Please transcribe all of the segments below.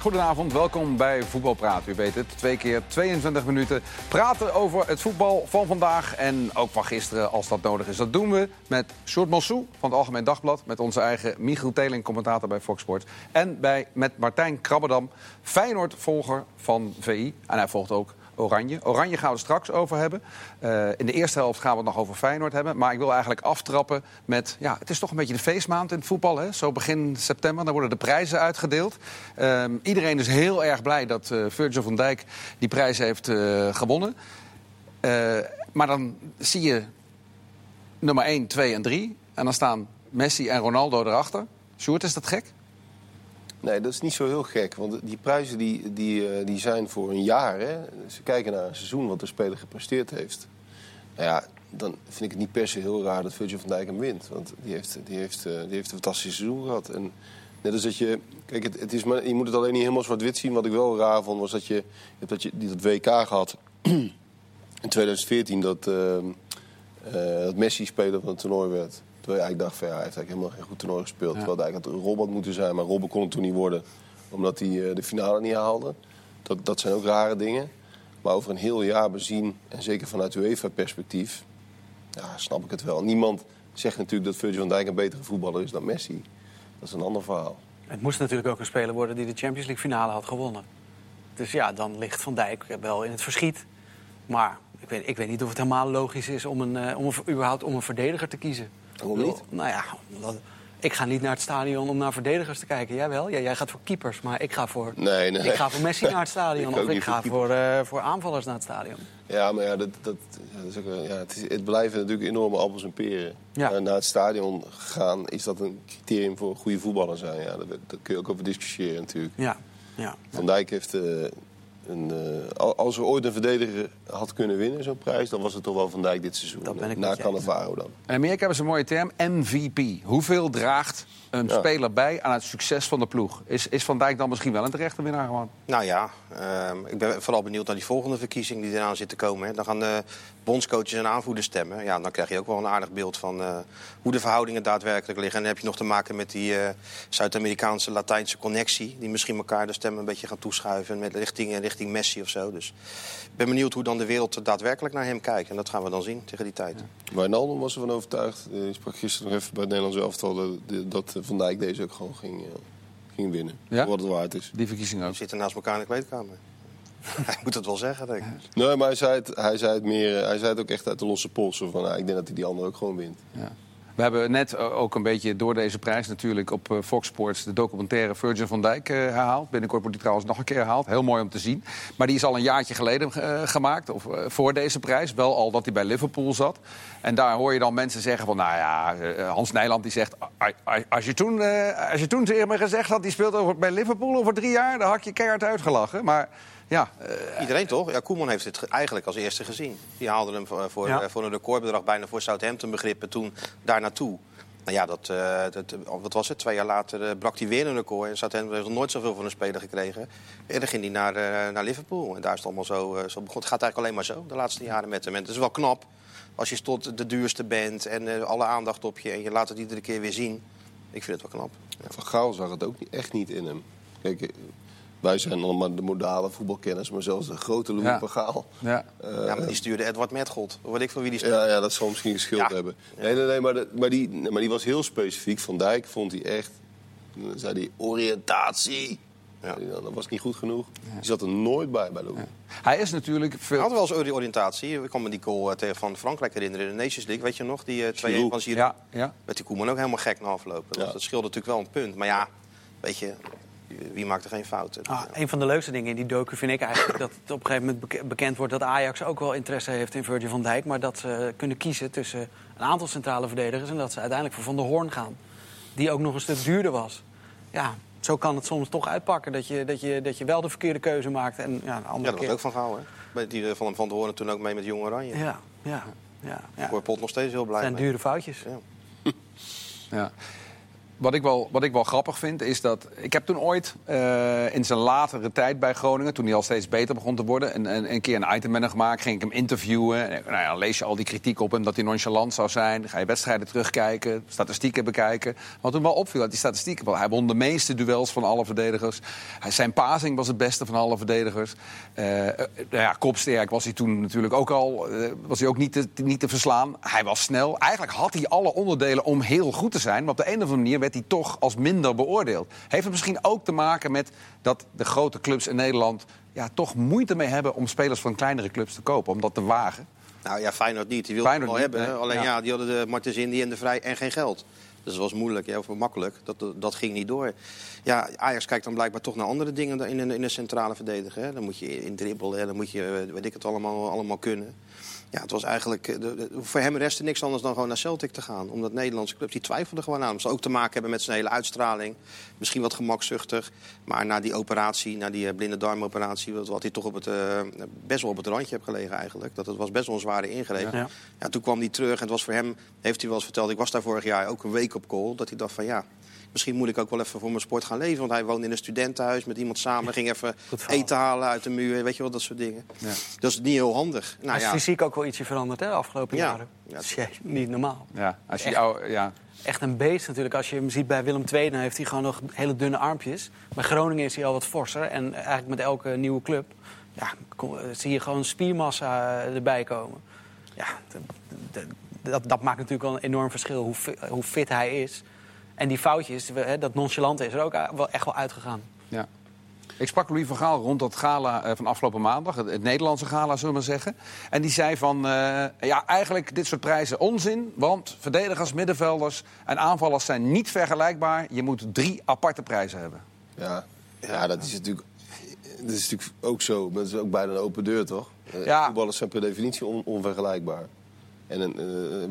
Goedenavond, welkom bij Voetbalpraat. U weet het, twee keer 22 minuten praten over het voetbal van vandaag en ook van gisteren als dat nodig is. Dat doen we met Sjoerd Mossou van het Algemeen Dagblad... met onze eigen Michiel Teling, commentator bij Fox Sports... en bij, met Martijn Krabbedam, Feyenoord-volger van VI. En hij volgt ook Oranje. Oranje gaan we straks over hebben. Uh, in de eerste helft gaan we het nog over Feyenoord hebben. Maar ik wil eigenlijk aftrappen met... Ja, het is toch een beetje de feestmaand in het voetbal. Hè? Zo begin september, dan worden de prijzen uitgedeeld. Uh, iedereen is heel erg blij dat uh, Virgil van Dijk die prijs heeft gewonnen. maar dan zie je nummer 1, 2 en 3. En dan staan Messi en Ronaldo erachter. Sjoerd, is dat gek? Nee, dat is niet zo heel gek. Want die prijzen die, die, uh, die zijn voor een jaar. Hè? Ze kijken naar een seizoen wat de speler gepresteerd heeft. Nou ja, dan vind ik het niet per se heel raar dat Virgil van Dijk hem wint. Want die heeft, die heeft, uh, die heeft een fantastisch seizoen gehad. En net als dat je... Kijk, het, het is maar, je moet het alleen niet helemaal zwart-wit zien. Wat ik wel raar vond, was dat je, dat je dat WK gehad... in 2014, dat, uh, dat Messi speler van het toernooi werd. Terwijl eigenlijk dacht van ja, hij heeft eigenlijk helemaal geen goed toernooi gespeeld. Ja. Terwijl eigenlijk had Robert moeten zijn, maar Robben kon het toen niet worden. Omdat hij uh, de finale niet haalde. Dat, dat zijn ook rare dingen. Maar over een heel jaar bezien, en zeker vanuit UEFA-perspectief, ja, snap ik het wel. Niemand zegt natuurlijk dat Virgil van Dijk een betere voetballer is dan Messi. Dat is een ander verhaal. Het moest natuurlijk ook een speler worden die de Champions League finale had gewonnen. Dus ja, dan ligt Van Dijk wel in het verschiet. Maar ik weet, ik weet niet of het helemaal logisch is om, een, uh, om een, überhaupt om een verdediger te kiezen. Waarom niet? Nou ja, ik ga niet naar het stadion om naar verdedigers te kijken. Jij wel? Ja, jij gaat voor keepers, maar ik ga voor, nee, nee. Ik ga voor Messi naar het stadion. ik of ik ga voor, uh, voor aanvallers naar het stadion. Ja, maar ja, dat, dat, ja, dat is ook, ja, het, is, het, blijven natuurlijk enorme appels en peren. Ja. Uh, naar het stadion gaan, is dat een criterium voor goede voetballer zijn? Ja, daar, daar kun je ook over discussiëren natuurlijk. Ja. Ja. Van Dijk heeft... Uh, een, uh, als er ooit een verdediger had kunnen winnen, zo'n prijs, dan was het toch wel Van Dijk dit seizoen. Dat ben ik Na Cannavaro dan. In Amerika hebben ze een mooie term, MVP. Hoeveel draagt een ja. speler bij aan het succes van de ploeg? Is, is Van Dijk dan misschien wel een terechte winnaar gewoon? Nou ja, uh, ik ben vooral benieuwd naar die volgende verkiezing die eraan zit te komen. Hè. Dan gaan de bondscoaches en aanvoerders stemmen. Ja, dan krijg je ook wel een aardig beeld van uh, hoe de verhoudingen daadwerkelijk liggen. En dan heb je nog te maken met die uh, Zuid-Amerikaanse Latijnse connectie. Die misschien elkaar de stemmen een beetje gaan toeschuiven met richting, richting Messi of zo. Dus ik ben benieuwd hoe dan de wereld daadwerkelijk naar hem kijkt. En dat gaan we dan zien tegen die tijd. Ja. Wijnaldum was ervan overtuigd. Ik sprak gisteren nog even bij het Nederlands elftal dat, Van Dijk deze ook gewoon ging, ging winnen. Ja? Wat het waard is. Die verkiezing ook. We zitten naast elkaar in de kleedkamer. hij moet het wel zeggen, denk ik. Nee, maar hij zei het, hij zei het, meer, hij zei het ook echt uit de losse polsen. Van, nou, ik denk dat hij die ander ook gewoon wint. Ja. We hebben net ook een beetje door deze prijs natuurlijk op Fox Sports de documentaire Virgin van Dijk uh, herhaald. Binnenkort wordt die trouwens nog een keer herhaald. Heel mooi om te zien. Maar die is al een jaartje geleden gemaakt, of voor deze prijs. Wel al dat hij bij Liverpool zat. En daar hoor je dan mensen zeggen van, nou ja, Hans Nijland die zegt... Als je toen, als je toen tegen me gezegd had, die speelt over, bij Liverpool over drie jaar... dan had je keihard uitgelachen. Maar ja, uh, Iedereen toch? Ja, Koeman heeft het eigenlijk als eerste gezien. Die haalde hem voor, voor, ja. voor een recordbedrag bijna voor Southampton begrippen toen daar naartoe. Nou ja, dat, uh, dat, wat was het? Twee jaar later uh, brak hij weer een record. En Southampton heeft nog nooit zoveel van een speler gekregen. En dan ging hij naar, uh, naar Liverpool. En daar is het allemaal zo, zo begonnen. Het gaat eigenlijk alleen maar zo de laatste jaren met hem. En het is wel knap als je tot de duurste bent en alle aandacht op je. En je laat het iedere keer weer zien. Ik vind het wel knap. Ja. Van Gaal zag het ook echt niet in hem. Kijk, wij zijn allemaal de modale voetbalkenners, maar zelfs de grote Louis ja. van Gaal. Ja. Uh, ja, maar die stuurde Edward Metgod. Wat ik van wie die ja, ja, dat zal misschien geschild ja. hebben. Nee, nee, nee, maar, de, maar, die, maar die was heel specifiek. Van Dijk vond hij echt, dan zei hij, oriëntatie. Ja. Dat was niet goed genoeg. Ja. Die zat er nooit bij bij Louis. Ja. Hij is natuurlijk veel... Hij had wel eens oriëntatie. Ik kan me die goal tegen van Frankrijk herinneren in de Nations League. Weet je nog? Die 2-1 uh, van Giroud. Ja, ja. Met die Koeman ook helemaal gek na aflopen. Dus dat scheelde natuurlijk wel een punt. Maar ja, weet je, wie maakt er geen fouten? Ah, een van de leukste dingen in die docu vind ik eigenlijk dat het op een gegeven moment bekend wordt dat Ajax ook wel interesse heeft in Virgil van Dijk. Maar dat ze kunnen kiezen tussen een aantal centrale verdedigers en dat ze uiteindelijk voor Van der Hoorn gaan. Die ook nog een stuk duurder was. Ja, zo kan het soms toch uitpakken dat je, dat je, dat je wel de verkeerde keuze maakt. En, ja, een andere ja, dat keer... was ook van Gaal, hè? Bij die van Van der Hoorn toen ook mee met Jong Oranje. Ja, ja, ja. ja. Ik word Pot nog steeds heel blij Het zijn mee. dure foutjes. Ja. ja. Wat ik, wel, wat ik wel grappig vind, is dat... Ik heb toen ooit uh, in zijn latere tijd bij Groningen... toen hij al steeds beter begon te worden... een, een, keer een item gemaakt, ging ik hem interviewen. En, nou ja, lees je al die kritiek op hem dat hij nonchalant zou zijn. Ga je wedstrijden terugkijken, statistieken bekijken. Wat toen wel opviel uit die statistieken... hij won de meeste duels van alle verdedigers. Zijn passing was het beste van alle verdedigers. Uh, uh, ja, kopsterk was hij toen natuurlijk ook al... was hij ook niet te, niet te verslaan. Hij was snel. Eigenlijk had hij alle onderdelen om heel goed te zijn... maar op de een of andere manier werd hij toch als minder beoordeeld. Heeft het misschien ook te maken met dat de grote clubs in Nederland ja, toch moeite mee hebben om spelers van kleinere clubs te kopen, om dat te wagen? Nou ja, Feyenoord niet. Die wilde het wel hebben. Alleen ja. die hadden de Martens Indy en de Vrij en geen geld. Dus dat was moeilijk, ja, of makkelijk. Dat, dat ging niet door. Ja, Ajax kijkt dan blijkbaar toch naar andere dingen in een, in een centrale verdediger. Hè. Dan moet je in dribbelen, dan moet je, weet ik het, allemaal, allemaal kunnen. Ja, het was eigenlijk. Eh, de, de, voor hem restte niks anders dan gewoon naar Celtic te gaan. Omdat Nederlandse clubs die twijfelden gewoon aan. Het zal ook te maken hebben met zijn hele uitstraling. Misschien wat gemakzuchtig. Maar na die operatie, na die eh, blinde darmoperatie, wat hij toch op het, uh, best wel op het randje heeft gelegen eigenlijk. Dat het was best wel een zware ingreep. Ja. ja. toen kwam hij terug en het was voor hem, heeft hij wel eens verteld. Ik was daar vorig jaar ook een week op call. Dat hij dacht van ja, misschien moet ik ook wel even voor mijn sport gaan leven. Want hij woonde in een studentenhuis met iemand samen. Ging even eten halen uit de muur. Weet je wel, dat soort dingen. Ja. Dat is niet heel handig. Nou, hij is fysiek ook wel ietsje veranderd, hè, de afgelopen jaren. Ja. Dat is niet normaal. Ja, als je echt, oude, ja. echt een beest natuurlijk. Als je hem ziet bij Willem II, dan heeft hij gewoon nog hele dunne armpjes. Bij Groningen is hij al wat forser. En eigenlijk met elke nieuwe club ja, zie je gewoon spiermassa erbij komen. Ja, dat, dat, dat maakt natuurlijk wel een enorm verschil hoe, hoe fit hij is. En die foutjes, dat nonchalante is er ook wel echt wel uitgegaan. Ja. Ik sprak Louis van Gaal rond dat gala eh, van afgelopen maandag, het, Nederlandse gala, zullen we maar zeggen. En die zei van, uh, ja, eigenlijk dit soort prijzen onzin, want verdedigers, middenvelders en aanvallers zijn niet vergelijkbaar. Je moet drie aparte prijzen hebben. Ja, ja dat is natuurlijk, dat is natuurlijk ook zo, dat is ook bijna een open deur, toch? Eh, ja. Voetballers zijn per definitie on, onvergelijkbaar. En uh,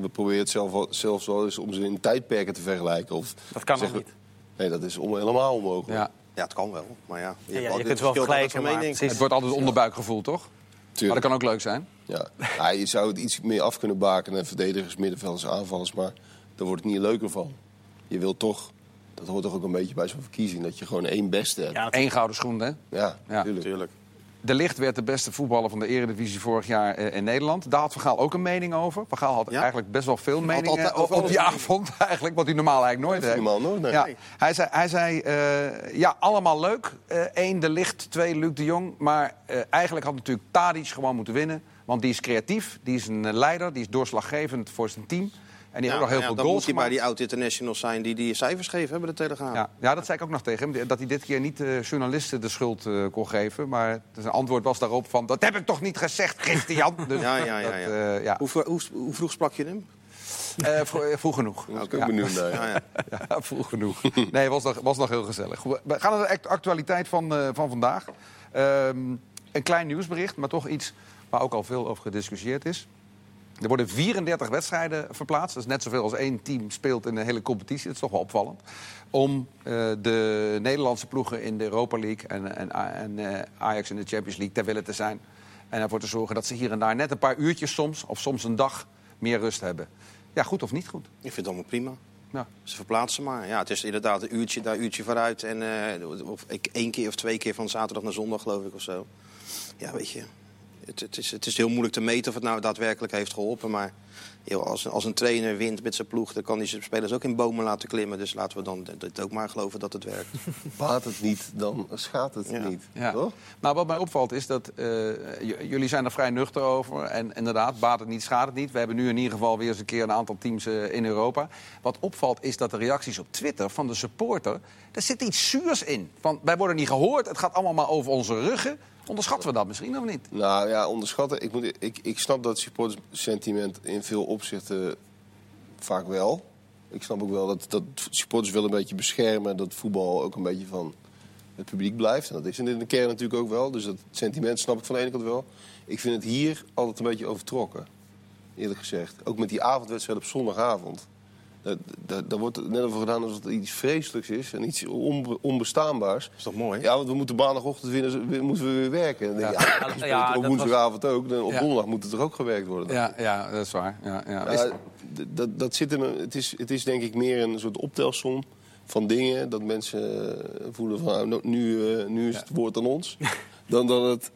we proberen het zelf, zelfs wel eens om ze in tijdperken te vergelijken. Of dat kan nog niet. Nee, dat is om, helemaal onmogelijk. Ja. ja, het kan wel. Maar ja, je, ja, je kunt wel vergelijken, maar het, het wordt altijd onderbuikgevoel, toch? Tuurlijk. Maar dat kan ook leuk zijn. Ja. ja, je zou het iets meer af kunnen bakenen. Verdedigers, middenvelders, aanvallers. Maar daar wordt het niet leuker van. Je wilt toch dat hoort toch ook een beetje bij zo'n verkiezing. Dat je gewoon één beste hebt. Ja, Eén gouden schoen, hè? Ja, ja. Natuurlijk. tuurlijk. De Licht werd de beste voetballer van de Eredivisie vorig jaar eh, in Nederland. Daar had Van Gaal ook een mening over. Van Gaal had eigenlijk best wel veel meningen over op die avond. Eigenlijk, wat hij normaal eigenlijk nooit heeft. Normaal nooit, nee. ja. Hij zei, hij zei uh, ja, allemaal leuk. Eén uh, De Licht, twee Luc de Jong. Maar eigenlijk had natuurlijk Tadic gewoon moeten winnen. Want die is creatief, die is een leider, die is doorslaggevend voor zijn team. En die ja, heeft nog heel veel dan goals moet hij bij die oud-internationals zijn die die cijfers geven hebben, de Telegraaf. Ja, ja, dat zei ik ook nog tegen hem. Dat hij dit keer niet de journalisten de schuld uh, kon geven. Maar zijn antwoord was daarop van... dat heb ik toch niet gezegd, Christian? Dus ja, ja, ja. Dat, uh, ja. Hoe, hoe, hoe, vroeg sprak je hem? Uh, vroeg, vroeg genoeg. Dat ik ook benieuwd naar. Ja, ja. ja, vroeg genoeg. Nee, was nog, was nog heel gezellig. We gaan naar de actualiteit van, uh, van vandaag. Um, een klein nieuwsbericht, maar toch iets waar ook al veel over gediscussieerd is. Er worden 34 wedstrijden verplaatst. Dat is net zoveel als één team speelt in een hele competitie. Dat is toch wel opvallend. Om uh, de Nederlandse ploegen in de Europa League en, en, en uh, Ajax in de Champions League ter wille te zijn. En ervoor te zorgen dat ze hier en daar net een paar uurtjes soms, of soms een dag, meer rust hebben. Ja, goed of niet goed? Ik vind het allemaal prima. Ja. Ze verplaatsen maar. Ja, het is inderdaad een uurtje daar, uurtje vooruit. En uh, of één keer of twee keer van zaterdag naar zondag, geloof ik, of zo. Ja, weet je het, het, is, het is heel moeilijk te meten of het nou daadwerkelijk heeft geholpen. Maar joh, als, als een trainer wint met zijn ploeg, dan kan hij zijn spelers ook in bomen laten klimmen. Dus laten we dan het ook maar geloven dat het werkt. Baat het niet, dan schaadt het ja. niet. Ja. Toch? Nou, wat mij opvalt is dat uh, jullie zijn er vrij nuchter over. En inderdaad, baat het niet, schaadt het niet. We hebben nu in ieder geval weer eens een keer een aantal teams uh, in Europa. Wat opvalt is dat de reacties op Twitter van de supporter... er zit iets zuurs in. Van, wij worden niet gehoord, het gaat allemaal maar over onze ruggen. Onderschatten we dat misschien of niet? Nou ja, onderschatten. Ik, moet, ik, ik snap dat supportersentiment in veel opzichten vaak wel. Ik snap ook wel dat, dat supporters willen een beetje beschermen. Dat voetbal ook een beetje van het publiek blijft. En dat is in de kern natuurlijk ook wel. Dus dat sentiment snap ik van de ene kant wel. Ik vind het hier altijd een beetje overtrokken. Eerlijk gezegd. Ook met die avondwedstrijd op zondagavond. Daar, wordt net over gedaan alsof het iets vreselijks is en iets onbe onbestaanbaars. Dat is toch mooi? Ja, want we moeten maandagochtend weer, moeten we weer werken. Ja. Ja, ja, ja op woensdagavond was... ook. op donderdag moet het er ook gewerkt worden. Ja, ja dat is waar. Ja, ja. Is... Dat, dat zit in een, het, is, het is denk ik meer een soort optelsom van dingen. Dat mensen voelen van nou, nou, nu, eh, nu is het woord aan ons. Dan dat het.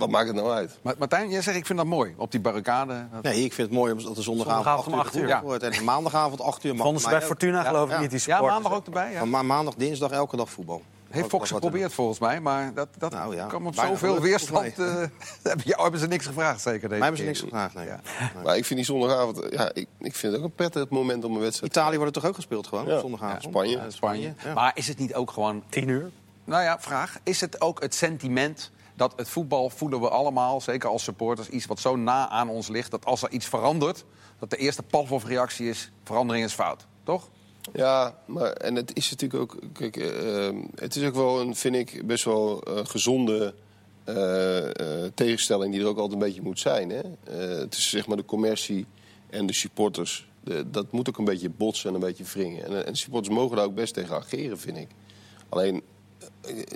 Wat maakt het nou uit? Maar Martijn, jij zegt ik vind dat mooi. Op die barricade. dat- Nee, ik vind het mooi omdat de zondagavond, Zondagavond om 8 uur acht uur. wordt. En maandagavond 8 uur Vonden ze bij. Fortuna geloof ik ja. niet, die Ja, maandag ook erbij. Ja. Van ma- maandag, dinsdag, elke dag voetbal. Heeft Fox geprobeerd volgens mij, maar dat, dat Nou ja, kwam op bijna zoveel weerstand. eh, hebben jou hebben ze niks gevraagd, zeker deze Mij hebben ze niks gevraagd, nee. Ja. Maar ik vind die zondagavond, ja, ik, ik vind het ook een prettig moment om een wedstrijd Italië wordt er toch ook gespeeld gewoon, Ja. op zondagavond? Spanje. Ja, Spanje. Ja. Maar is het niet ook gewoon... Tien uur. Nou ja, vraag. Is het ook het sentiment dat het voetbal voelen we allemaal, zeker als supporters, iets wat zo na aan ons ligt, dat als er iets verandert, dat de eerste Pavlov-reactie is, verandering is fout. Toch? Ja, maar en het is natuurlijk ook. Kijk, eh, ehm, het is ook wel een, vind ik, best wel eh, gezonde eh, eh, tegenstelling die er ook altijd een beetje moet zijn. Hè? Eh, tussen zeg maar de commercie en de supporters. De, dat moet ook een beetje botsen en een beetje wringen. En, en supporters mogen daar ook best tegen ageren, vind ik. Alleen,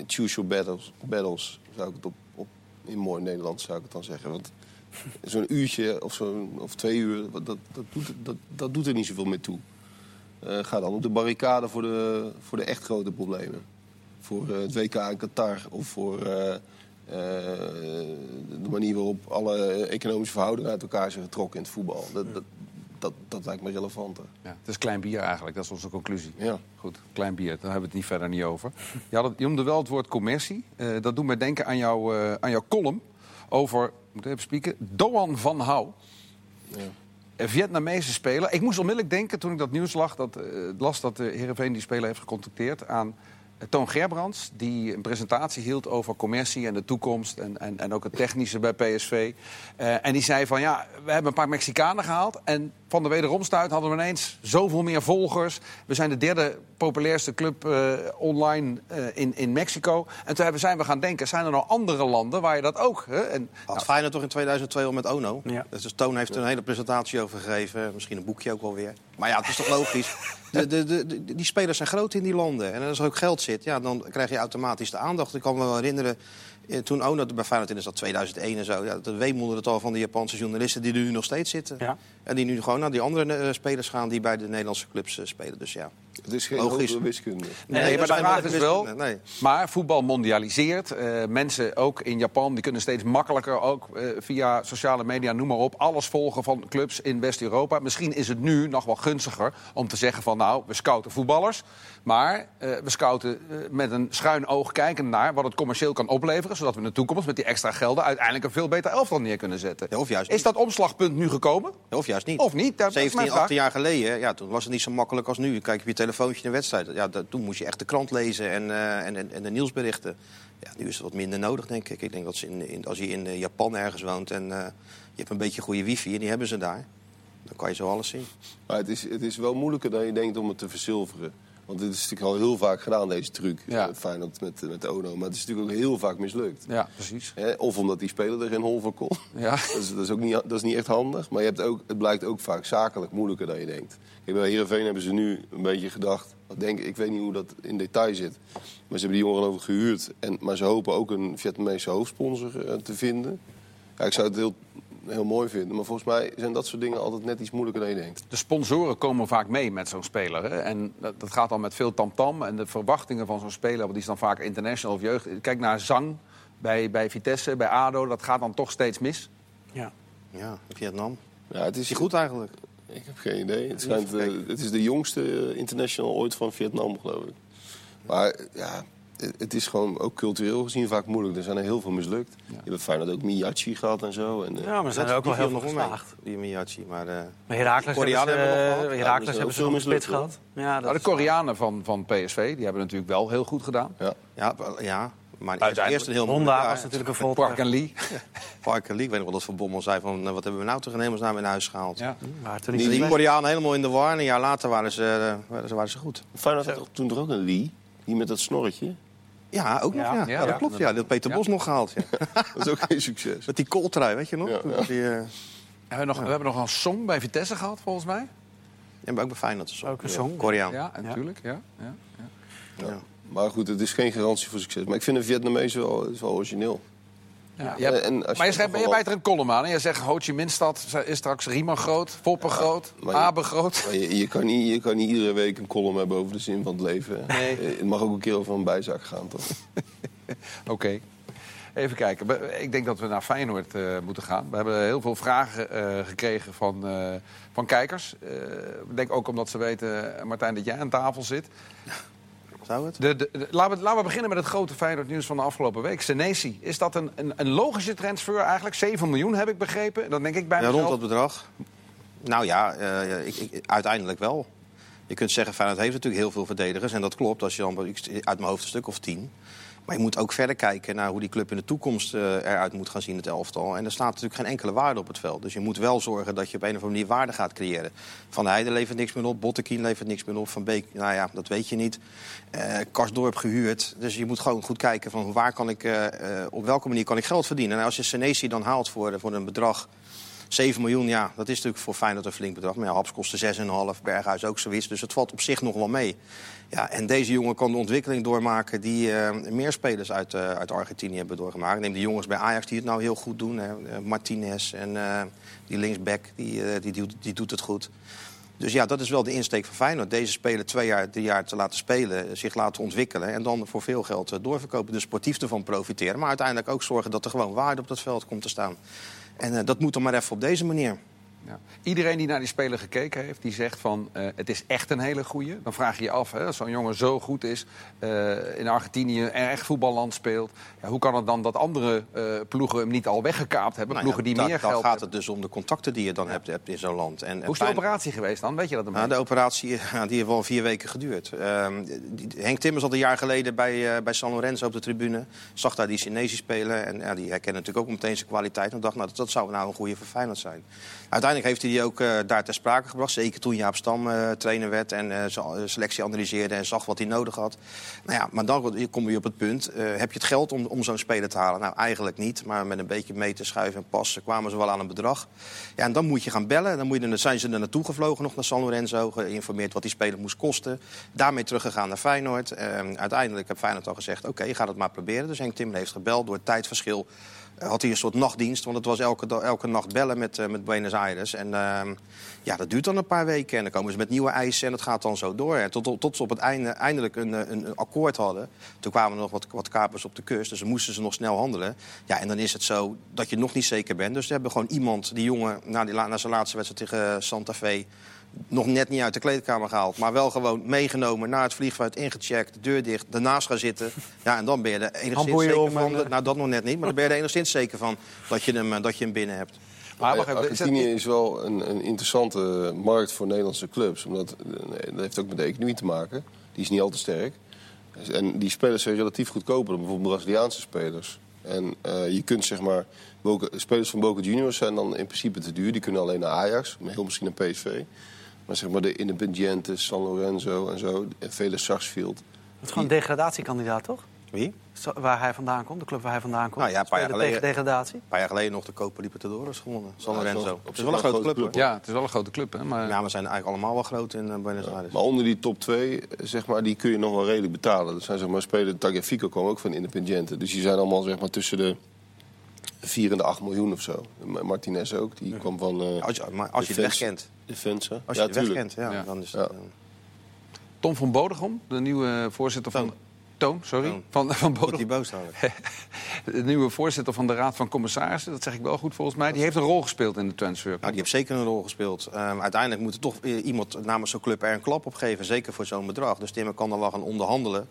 choose your battles, battles zou ik het op, in mooi Nederlands zou ik het dan zeggen. Want zo'n uurtje of, zo'n of twee uur, dat, dat, doet, dat, dat doet er niet zoveel meer toe. Eh, ga dan op de barricade voor de, voor de echt grote problemen. Voor eh, het WK in Qatar of voor eh, eh, de manier waarop alle economische verhoudingen uit elkaar zijn getrokken in het voetbal. Dat, dat, dat lijkt me relevanter. Ja, het is klein bier eigenlijk, dat is onze conclusie. Ja. Goed, klein bier, daar hebben we het niet verder niet over. Je, had het, je noemde wel het woord commercie. Eh, dat doet mij denken aan, jou, eh, aan jouw column over, moet ik even spieken, Doan van Hou. Ja. Een Vietnamese speler. Ik moest onmiddellijk denken toen ik dat nieuws lag, dat, eh, las dat de Heerenveen die speler heeft gecontacteerd aan eh, Toon Gerbrands. Die een presentatie hield over commercie en de toekomst en, en, en ook het technische bij PSV. Eh, en die zei van ja, we hebben een paar Mexicanen gehaald. En van de wederomstuit hadden we ineens zoveel meer volgers. We zijn de derde populairste club eh, online eh, in, in Mexico. En toen hebben, zijn we gaan denken, zijn er nog andere landen waar je dat ook... Hè? En, Had nou, Feyenoord toch in 2002 al met Ono? Ja. Dus Toon heeft er een hele presentatie over gegeven. Misschien een boekje ook wel weer. Maar ja, het is toch logisch. De, de, de, die spelers zijn groot in die landen. En als er ook geld zit, ja, dan krijg je automatisch de aandacht. Ik kan me wel herinneren, toen Ono bij Feyenoord in is dat 2001 en zo. Ja, dat weemoederde het al van de Japanse journalisten die er nu nog steeds zitten. Ja. En die nu gewoon naar die andere eh, spelers gaan die bij de Nederlandse clubs eh, spelen. Dus ja. Het is geen Logisch. hogere wiskunde. Nee, Nee, maar dat de vraag wel is wel... nee. Maar voetbal mondialiseert. Eh, mensen ook in Japan die kunnen steeds makkelijker ook eh, via sociale media, noem maar op, alles volgen van clubs in West-Europa. Misschien is het nu nog wel gunstiger om te zeggen van nou, we scouten voetballers. Maar eh, we scouten met een schuin oog kijken naar wat het commercieel kan opleveren. Zodat we in de toekomst met die extra gelden uiteindelijk een veel beter elftal neer kunnen zetten. Ja, of juist Is dat omslagpunt nu gekomen? Of juist niet. Of niet? Dat is mijn 17, vraag. 18 jaar geleden, ja, toen was het niet zo makkelijk als nu. Kijk op je telefoontje een wedstrijd. Ja, dat, toen moest je echt de krant lezen en, eh, en, en, en de nieuwsberichten. Ja, nu is het wat minder nodig, denk ik. Ik denk dat ze in, in, als je in eh, Japan ergens woont en eh, je hebt een beetje goede wifi en die hebben ze daar. Dan kan je zo alles zien. Maar het is, het is wel moeilijker dan je denkt om het te verzilveren. Want dit is natuurlijk al heel vaak gedaan, deze truc. Ja. Ja. Feyenoord met, met de Ono. Maar het is natuurlijk ook heel vaak mislukt. Ja, precies. Of omdat die speler er geen hol van kon. Ja. Dat is, dat is ook niet, dat is niet echt handig. Maar je hebt ook, het blijkt ook vaak zakelijk moeilijker dan je denkt. Kijk, bij Heerenveen hebben ze nu een beetje gedacht... Denk, ik weet niet hoe dat in detail zit. Maar ze hebben die jongen over gehuurd. En, maar ze hopen ook een Vietnamese hoofdsponsor eh, te vinden. Ja, ik zou het heel, heel mooi vinden. Maar volgens mij zijn dat soort dingen altijd net iets moeilijker dan je denkt. De sponsoren komen vaak mee met zo'n speler. Hè? En dat, dat gaat dan met veel tamtam. En de verwachtingen van zo'n speler, want die is dan vaak international of jeugd. Kijk naar Zang bij, bij Vitesse, bij ADO. Dat gaat dan toch steeds mis. Ja. Ja, Vietnam. Ja, het Is is die goed eigenlijk? Ik heb geen idee. Het, schijnt, eh, het is de jongste eh, international ooit van Vietnam, geloof ik. Maar ja, het, het is gewoon ook cultureel gezien vaak moeilijk. Er zijn er heel veel mislukt. Je hebt Feyenoord ook Miyachi gehad en zo. En, eh, ja, maar er zijn er ook wel heel veel nog wel mee, geslaagd. Die Miyachi. Maar, eh, Bij Herakles hebben ze, hebben eh, dat is hebben ze mislukt, gehad. Ja, dat Maar de. Koreanen van, van PSV, die hebben natuurlijk wel heel goed gedaan. ja. ja, ja, maar Uiteindelijk. eerst een heel Honda moeilijk was natuurlijk een vol. Park en Lee. Parker Lee, ik weet nog wel dat Van Bommel zei van... eh, wat hebben we nou toch in hemelsnaam in huis gehaald? Ja. Maar toen Die, niet die Koreanen helemaal in de war en een jaar later waren ze, eh, waren ze, waren ze goed. Feyenoord had toch toen toch ook een Lee? Die met dat snorretje. Ja, ook nog. Ja. Ja, dat klopt. Ja, dat Peter Ja. Bos nog gehaald. Ja. Dat is ook geen succes. Met die kooltrui, weet je nog? Die, eh, we, hebben nog, we hebben nog een song bij Vitesse gehad, volgens mij. ja, maar ook bij Feyenoord. Ook een song. Koreaan. Ja, natuurlijk. Ja. Ja. Ja. Maar goed, het is geen garantie voor succes. Maar ik vind een Vietnamees wel, is wel origineel. Ja, je hebt- En als je maar je, schrijft, bijt er een column aan. En je zegt Ho Chi Minh-stad is straks Riemann groot, Foppen groot, Abe groot. Maar je, je, kan niet, je kan niet iedere week een column hebben over de zin van het leven. Nee. Eh, Het mag ook een keer over een bijzaak gaan, toch? Oké. Even kijken. Ik denk dat we naar Feyenoord eh, moeten gaan. We hebben heel veel vragen eh, gekregen van, eh, van kijkers. Eh, ik denk ook omdat ze weten, eh, Martijn, dat jij aan tafel zit. Zou het? De, de, de- laten, we, laten we beginnen met het grote Feyenoord nieuws van de afgelopen week. Senesi. Is dat een, een, een logische transfer eigenlijk? 7 miljoen heb ik begrepen. Dan denk ik bij Ja, mezelf... rond dat bedrag? Nou ja, eh, ik, ik- uiteindelijk wel. Je kunt zeggen, Feyenoord heeft natuurlijk heel veel verdedigers. En dat klopt, als je dan uit mijn hoofd een stuk of tien. Maar je moet ook verder kijken naar hoe die club in de toekomst eh, eruit moet gaan zien, het elftal. En er staat natuurlijk geen enkele waarde op het veld. Dus je moet wel zorgen dat je op een of andere manier waarde gaat creëren. Van Heijden levert niks meer op, Bottekien levert niks meer op. Van Beek, nou ja, dat weet je niet. Eh Karsdorp gehuurd. Dus je moet gewoon goed kijken van waar kan ik, eh, op welke manier kan ik geld verdienen. En als je Senesi dan haalt voor, voor een bedrag 7 miljoen, ja, dat is natuurlijk voor Feyenoord een flink bedrag. Maar ja, Haps kostte 6,5, Berghuis ook zoiets. Dus het valt op zich nog wel mee. Ja, en deze jongen kan de ontwikkeling doormaken die eh, meer spelers uit, eh, uit Argentinië hebben doorgemaakt. Neem de jongens bij Ajax die het nou heel goed doen. Hè. Eh, Martinez en die linksback, die, die, die, die doet het goed. Dus ja, dat is wel de insteek van Feyenoord. Deze speler twee jaar, drie jaar te laten spelen, zich laten ontwikkelen... en dan voor veel geld doorverkopen. Dus sportief ervan profiteren. Maar uiteindelijk ook zorgen dat er gewoon waarde op dat veld komt te staan. En eh, dat moet dan maar even op deze manier. Ja. Iedereen die naar die speler gekeken heeft, die zegt van eh, het is echt een hele goeie. Dan vraag je je af, hè, als zo'n jongen zo goed is, eh, in Argentinië een echt voetballand speelt. Ja, hoe kan het dan dat andere eh, ploegen hem niet al weggekaapt hebben? Nou ja, ploegen die meer dan geld gaat hebben. het dus om de contacten die je dan hebt, hebt in zo'n land. En, en Hoe is de operatie geweest dan? Weet je dat Nou, de operatie die heeft wel vier weken geduurd. Ehm, die- Henk Timmers had een jaar geleden bij, bij San Lorenzo op de tribune. Zag daar die Chinezen spelen. En ja, die herkende natuurlijk ook meteen zijn kwaliteit. En dacht, nou, dat, dat zou nou een goede voor Feyenoord zijn. Uiteindelijk heeft hij die ook eh, daar ter sprake gebracht. Zeker toen Jaap Stam eh, trainer werd en eh, selectie analyseerde en zag wat hij nodig had. Nou ja, maar dan kom je op het punt. heb je het geld om, om zo'n speler te halen? Nou, eigenlijk niet. Maar met een beetje mee te schuiven en passen kwamen ze wel aan een bedrag. Ja, en dan moet je gaan bellen. Dan moet je, zijn ze er naartoe gevlogen nog naar San Lorenzo. Geïnformeerd wat die speler moest kosten. Daarmee teruggegaan naar Feyenoord. Eh, uiteindelijk heb Feyenoord al gezegd, oké, ga het maar proberen. Dus Henk Timmer heeft gebeld door het tijdverschil had hij een soort nachtdienst. Want het was elke, elke nacht bellen met, eh, met Buenos Aires. En ehm, ja, dat duurt dan een paar weken. En dan komen ze met nieuwe eisen en dat gaat dan zo door. En tot, tot ze op het einde eindelijk een, eh, een, akkoord hadden. Toen kwamen er nog wat, wat kapers op de kust. Dus moesten ze nog snel handelen. Ja, en dan is het zo dat je nog niet zeker bent. Dus ze hebben gewoon iemand, die jongen, na, die, na zijn laatste wedstrijd tegen Santa Fe nog net niet uit de kleedkamer gehaald. Maar wel gewoon meegenomen naar het vliegveld, ingecheckt, de deur dicht, daarnaast gaan zitten. Ja, en dan ben je er enigszins zeker van. Nou, dat nog net niet. Maar dan ben je er enigszins zeker van dat je hem, eh, dat je hem binnen hebt. Maar Argentinië is wel een, een interessante markt voor Nederlandse clubs. Omdat, eh, dat heeft ook met de economie te maken. Die is niet al te sterk. En die spelers zijn relatief goedkoper dan bijvoorbeeld Braziliaanse spelers. En eh, je kunt zeg maar... Boca- spelers van Boca Juniors zijn dan in principe te duur. Die kunnen alleen naar Ajax, maar heel misschien naar PSV. Maar zeg maar de Independiente, San Lorenzo en zo... En vele Sarsfield. Het is gewoon een degradatiekandidaat, toch? Wie? Zo- Waar hij vandaan komt, de club waar hij vandaan komt. Nou ja, een paar jaar Spelen tegen geleden- degradatie. Een paar jaar geleden nog de Copa Libertadores gewonnen. San Ja, het is Lorenzo. Het is wel een grote club, hoor. ja, het is wel een grote club, hè? Maar... Ja, we zijn eigenlijk allemaal wel groot in eh, Buenos Aires. Maar onder die top 2, zeg maar, die kun je nog wel redelijk betalen. Dat zijn zeg maar spelers, Tagliafico kwam ook van Independiente. Dus die zijn allemaal zeg maar tussen de 4 en de 8 miljoen of zo. Martinez ook, die kwam van eh Als je, maar als je de weg Defense. kent. Defensa. Als je ja, de tuurlijk. kent, ja, Ja. dan is Ja. het... eh, Tom van Bodegom, de nieuwe voorzitter van... Toon. Sorry. Toon. Van, van Bodegom. die boos. De nieuwe voorzitter van de Raad van Commissarissen, dat zeg ik wel goed volgens mij. Die heeft een rol gespeeld in de transfer. Nou, die heeft zeker een rol gespeeld. Ehm, uiteindelijk moet er toch eh, iemand namens zo'n club er een klap op geven. Zeker voor zo'n bedrag. Dus Timmer kan dan wel gaan onderhandelen.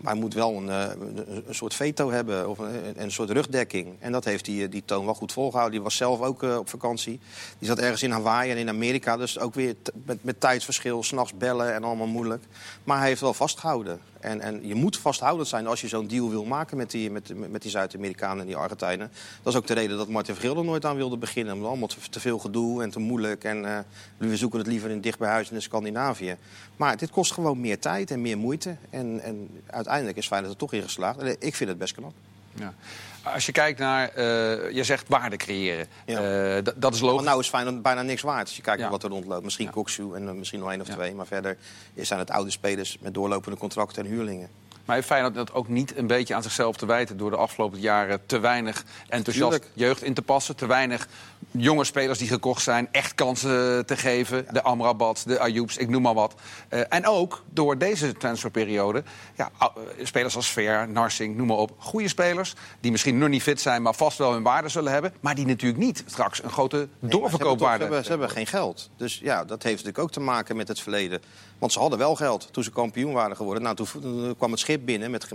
Maar hij moet wel een, eh, een- een soort veto hebben. Of een, een soort rugdekking. En dat heeft die, eh, die Toon wel goed volgehouden. Die was zelf ook eh, op vakantie. Die zat ergens in Hawaii en in Amerika. Dus ook weer met, met tijdsverschil. S'nachts bellen en allemaal moeilijk. Maar hij heeft wel vastgehouden. En, en je moet vasthoudend zijn als je zo'n deal wil maken met die, met, met die Zuid-Amerikanen en die Argentijnen. Dat is ook de reden dat Martin Vergil er nooit aan wilde beginnen. Omdat allemaal te, veel gedoe en te moeilijk. En eh, we zoeken het liever in dicht bij huis in Scandinavië. Maar dit kost gewoon meer tijd en meer moeite. En, en uiteindelijk is Feyenoord er toch in geslaagd. En ik vind het best knap. Ja. Als je kijkt naar, eh, je zegt waarde creëren. Ja. Eh, dat is logisch. nou is Feyenoord bijna niks waard. Als je kijkt Ja. naar wat er rondloopt. Misschien Ja. Koksu en eh, misschien nog één of twee. Maar verder zijn het oude spelers met doorlopende contracten en huurlingen. Maar heeft Feyenoord dat ook niet een beetje aan zichzelf te wijten... door de afgelopen jaren te weinig enthousiast Tuurlijk. jeugd in te passen... te weinig jonge spelers die gekocht zijn echt kansen te geven. De Amrabat, de Ayoubs, ik noem maar wat. Eh, en ook door deze transferperiode... Ja, eh, spelers als Ver, Narsing, noem maar op. Goede spelers die misschien nog niet fit zijn... maar vast wel hun waarde zullen hebben. Maar die natuurlijk niet straks een grote Nee, maar ze hebben, toch- doorverkoopwaarde ze, hebben, ze hebben geen geld. Dus ja, dat heeft natuurlijk ook te maken met het verleden. Want ze hadden wel geld toen ze kampioen waren geworden. Nou, toen, kwam het schip binnen met,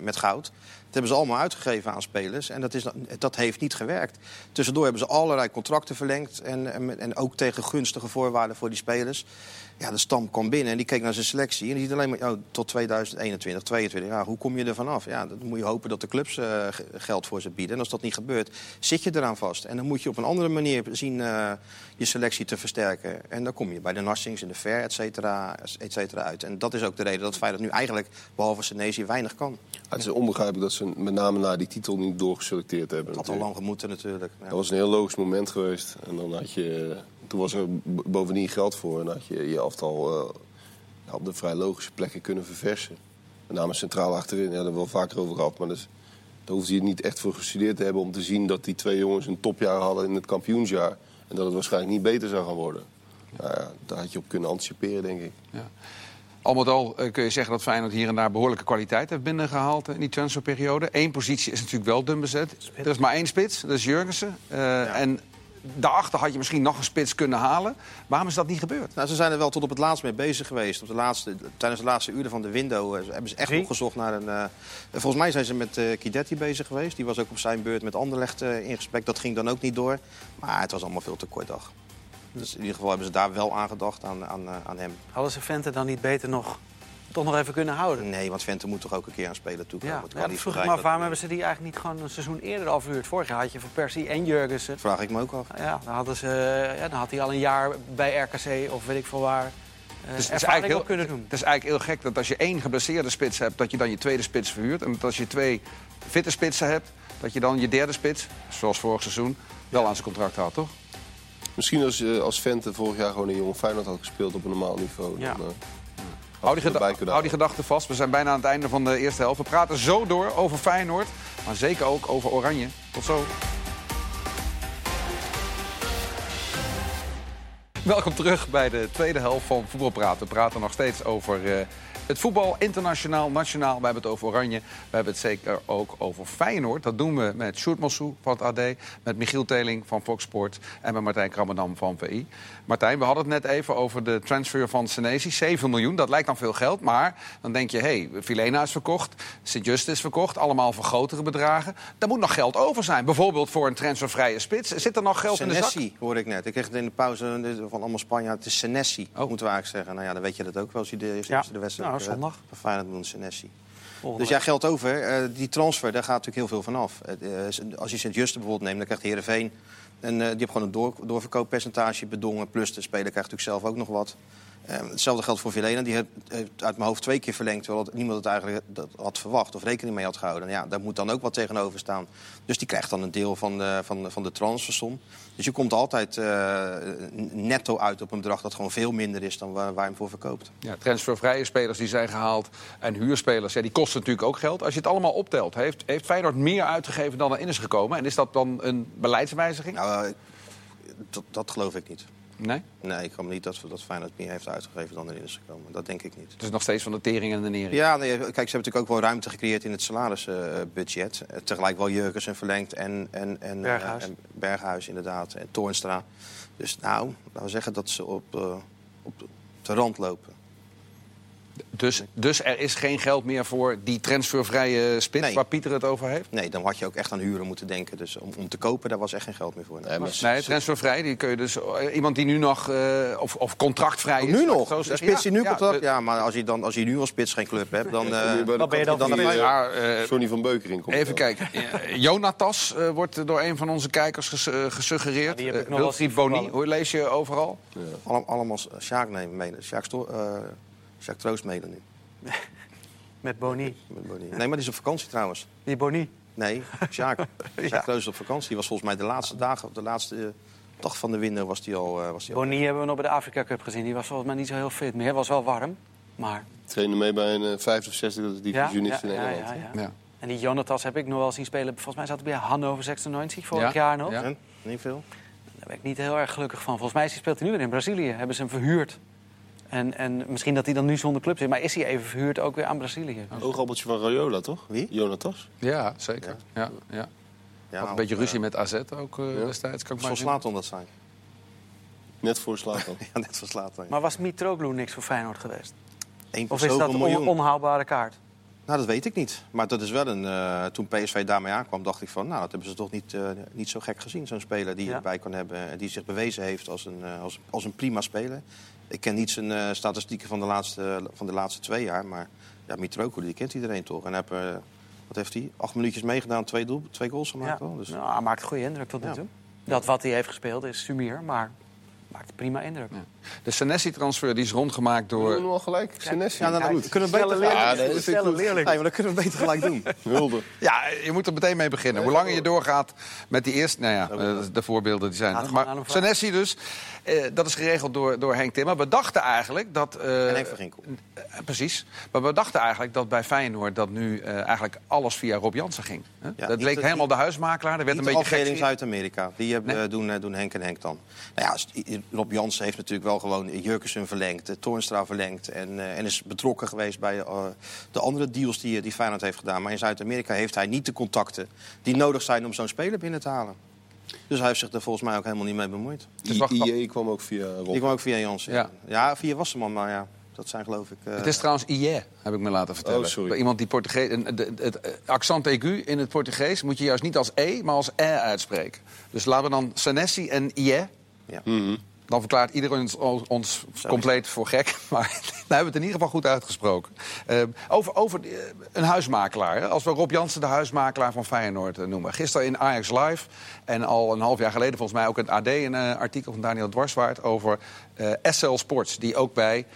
met, goud. Dat hebben ze allemaal uitgegeven aan spelers. En dat, is, dat heeft niet gewerkt. Tussendoor hebben ze allerlei contracten verlengd. En, en, en ook tegen gunstige voorwaarden voor die spelers. Ja, de stam kwam binnen en die keek naar zijn selectie. En die ziet alleen maar oh, tot 2021, 2022. Ja, hoe kom je er vanaf? Ja, dan moet je hopen dat de clubs eh, geld voor ze bieden. En als dat niet gebeurt, zit je eraan vast. En dan moet je op een andere manier zien eh, je selectie te versterken. En dan kom je bij de Narsings en de Fair, et cetera, et cetera uit. En dat is ook de reden dat Feyenoord nu eigenlijk, behalve Senesi, weinig kan. Het is onbegrijpelijk dat ze met name na die titel niet doorgeselecteerd hebben. Dat had al lang gemoeten natuurlijk. Ja. Dat was een heel logisch moment geweest. En dan had je, toen was er bovendien geld voor. En had je je elftal eh, ja, op de vrij logische plekken kunnen verversen. Met name centraal achterin, ja, daar hebben we wel vaker over gehad. Maar dus, daar hoefde je niet echt voor gestudeerd te hebben... om te zien dat die twee jongens een topjaar hadden in het kampioensjaar. En dat het waarschijnlijk niet beter zou gaan worden. Nou ja, daar had je op kunnen anticiperen, denk ik. Al met al eh, kun je zeggen dat Feyenoord hier en daar behoorlijke kwaliteit heeft binnengehaald eh, in die transferperiode. Eén positie is natuurlijk wel dun bezet. Er is maar één spits, dat is Jurgensen. Eh, En daarachter had je misschien nog een spits kunnen halen. Waarom is dat niet gebeurd? Nou, ze zijn er wel tot op het laatst mee bezig geweest. Op de laatste, tijdens de laatste uren van de window eh, hebben ze echt Wie? nog gezocht naar een... eh, volgens mij zijn ze met eh Kidetti bezig geweest. Die was ook op zijn beurt met Anderlecht eh in gesprek. Dat ging dan ook niet door. Maar het was allemaal veel te kort dag. Dus in ieder geval hebben ze daar wel aan gedacht, aan, aan, aan hem. Hadden ze Vente dan niet beter nog, toch nog even kunnen houden? Nee, want Vente moet toch ook een keer aan spelen toekomen. Ja, Het kan ja niet vroeg ik me af, waarom hebben ze die eigenlijk niet gewoon een seizoen eerder afgehuurd? Vorig jaar had je voor Persie en Jurgensen. Dat vraag ik me ook af. Ja, dan, hadden ze, ja, dan had hij al een jaar bij RKC of weet ik veel waar eh Dus ervaring op kunnen doen. Het is eigenlijk heel gek dat als je één geblesseerde spits hebt, dat je dan je tweede spits verhuurt. En dat als je twee fitte spitsen hebt, dat je dan je derde spits, zoals vorig seizoen, wel aan zijn contract houdt, toch? Misschien als, eh, als Vente vorig jaar gewoon een jonge Feyenoord had gespeeld op een normaal niveau. Ja. Dan, eh, Hou die, had geda- erbij kunnen hou die halen. gedachte vast. We zijn bijna aan het einde van de eerste helft. We praten zo door over Feyenoord, maar zeker ook over Oranje. Tot zo. Welkom terug bij de tweede helft van Voetbalpraat. We praten nog steeds over eh, het voetbal, internationaal, nationaal. We hebben het over Oranje. We hebben het zeker ook over Feyenoord. Dat doen we met Sjoerd Mossou van het AD, met Michiel Teling van Fox Sports en met Martijn Krammerdam van VI. Martijn, we hadden het net even over de transfer van Senesi. 7 miljoen, dat lijkt dan veel geld. Maar dan denk je, hé, hey, Vilena is verkocht, Sint-Just is verkocht. Allemaal voor grotere bedragen. Daar moet nog geld over zijn. Bijvoorbeeld voor een transfervrije spits. Zit er nog geld in de zak? Senesi, hoorde ik net. Ik kreeg het in de pauze eh, van allemaal Spanjaarden. Het is Senesi, Oh. moeten we eigenlijk zeggen. Nou ja, dan weet je dat ook wel als je de, je Ja. de wedstrijd Nou, eh, zondag. van Feyenoord doet, Senesi. Dus ja, geld over. Eh, die transfer, daar gaat natuurlijk heel veel van af. Eh, als je Sint-Juste bijvoorbeeld neemt, dan krijgt Heerenveen... En die heeft gewoon een door, doorverkooppercentage bedongen. Plus de speler krijgt natuurlijk zelf ook nog wat. Eh, hetzelfde geldt voor Vilena. Die heeft, heeft uit mijn hoofd twee keer verlengd... terwijl niemand het eigenlijk dat had verwacht of rekening mee had gehouden. Ja, daar moet dan ook wat tegenover staan. Dus die krijgt dan een deel van de, van, van de transfersom. Dus je komt altijd eh, netto uit op een bedrag... dat gewoon veel minder is dan waar, waar je hem voor verkoopt. Ja, transfervrije spelers die zijn gehaald en huurspelers, ja, die kosten natuurlijk ook geld. Als je het allemaal optelt, heeft, heeft Feyenoord meer uitgegeven dan erin is gekomen? En is dat dan een beleidswijziging? Nou, eh, dat, dat geloof ik niet. Nee? Nee, ik kan me niet dat, dat Feyenoord meer heeft uitgegeven dan erin is gekomen. Dat denk ik niet. Het is nog steeds van de tering en de nering. Ja, nee, kijk, ze hebben natuurlijk ook wel ruimte gecreëerd in het salarisbudget. Eh, tegelijk wel Jurgensen verlengd en, en, en, eh, Berghuis. en Berghuis inderdaad. En Toornstra. Dus nou, laten we zeggen dat ze op, eh, op de rand lopen. Dus, dus er is geen geld meer voor die transfervrije spits Nee. waar Pieter het over heeft? Nee, dan had je ook echt aan huren moeten denken. Dus om, om te kopen, daar was echt geen geld meer voor. Nee, maar Nee, transfervrij, die kun je dus... eh, Iemand die nu nog... eh, of, of contractvrij is. nu laat ik nog? het zo Een zeggen. spits die nu Ja, contract... de- Ja, maar als je, dan, als je nu als spits geen club hebt, dan... eh, Wat ben je dan Ja, eh, Johnny van Beukering komt. Even dan. kijken. Jonatas wordt door een van onze kijkers ges- gesuggereerd. Ja, die heb ik nog Boni, hoe lees je overal? allemaal, allemaal Sjaak nemen mede. Sjaak, Eh, Sjaak Troost mede nu. Met Boni. Met Bonnie. Nee, maar die is op vakantie trouwens. Die Boni. Nee, Sjaak. Sjaak Ja. Troost is op vakantie. Die was volgens mij de laatste dagen, of de laatste eh, dag van de winter was die al... eh, was die al. Boni hebben we nog bij de Afrika Cup gezien. Die was volgens mij niet zo heel fit meer. Was wel warm. Maar Trainde mee bij een eh, 50 of 60 ja, divisionist ja, in ja, Engeland. ja, ja. Ja. En die Jonatas heb ik nog wel zien spelen. Volgens mij zat hij bij Hannover 96 vorig Ja, jaar nog. ja. En? Niet veel? Daar ben ik niet heel erg gelukkig van. Volgens mij speelt hij nu weer in Brazilië. Hebben ze hem verhuurd. En, en misschien dat hij dan nu zonder club zit. Maar is hij even verhuurd ook weer aan Brazilië? Oogappeltje van Rayola, toch? Wie? Jonatas. Ja, zeker. Ja. Ja, Ja, Had een beetje ruzie met AZ ook eh, Ja. destijds. Kan ik Zo slaat om dat zijn. Net voor Slatan. Ja, net slaat hij. Maar was Mitroglou niks voor Feyenoord geweest? Eén Of is dat een on- onhaalbare kaart? Nou, dat weet ik niet. Maar dat is wel een. eh, toen PSV daarmee aankwam, dacht ik van. Nou, dat hebben ze toch niet, eh, niet zo gek gezien. Zo'n speler die Ja. erbij kan hebben. en Die zich bewezen heeft als een, eh, als, als een prima speler. Ik ken niet zijn eh, statistieken van de, laatste, van de laatste twee jaar. Maar ja, die kent iedereen toch. En heb, eh, wat heeft hij? Acht minuutjes meegedaan, twee, doel, twee goals gemaakt. Ja. Wel. Dus, Nou, hij maakt een goede indruk tot nu Ja. toe. Dat wat hij heeft gespeeld is sumier, maar maakt prima indruk. De Senesi-transfer die is rondgemaakt Doen we door... al gelijk? Senesi. ja, dan goed. kunnen we beter Ja, gelijk nee, dat vind ik goed. Nee, maar dan kunnen we beter gelijk doen. Hulde. Ja, je moet er meteen mee beginnen. Hoe langer je doorgaat met die eerste... Nou ja, eh, de voorbeelden die zijn Maar. Senesi dus, eh, dat is geregeld door, door Henk Timmer. We dachten eigenlijk dat... eh, En Henk van Ginkel. eh, precies. Maar we dachten eigenlijk dat bij Feyenoord dat nu eh, eigenlijk alles via Rob Jansen ging. Hè? Ja, dat leek helemaal de huismakelaar. Er werd Niet een de beetje gek. afdeling Zuid-Amerika. Die hebben, eh, doen, eh, doen Henk en Henk dan. Nou ja, Rob Jansen heeft natuurlijk wel gewoon Jurkensen verlengd, eh, Toornstra verlengd. En, eh, en is betrokken geweest bij eh, de andere deals die, die Feyenoord heeft gedaan. Maar in Zuid-Amerika heeft hij niet de contacten die nodig zijn om zo'n speler binnen te halen. Dus hij heeft zich er volgens mij ook helemaal niet mee bemoeid. Dus wacht- IE kwam ook via Rob. Die kwam ook via Jansen. Ja. Ja, via Wasserman, maar ja, dat zijn geloof ik... eh, Het is trouwens IE, heb ik me laten vertellen. Oh, sorry. Bij iemand die Portugees... Het accent aigu in het Portugees moet je juist niet als E, maar als E uitspreken. Dus laten we dan Senesi en IE... ja. Dan verklaart iedereen ons, ons compleet voor gek. Maar nou hebben we het in ieder geval goed uitgesproken. Eh, over over eh, een huismakelaar. hè. Als we Rob Jansen de huismakelaar van Feyenoord eh, noemen. Gisteren in Ajax Live. En al een half jaar geleden volgens mij ook in het AD... een artikel van Daniel Dwarswaard over SL Sports. Die ook bij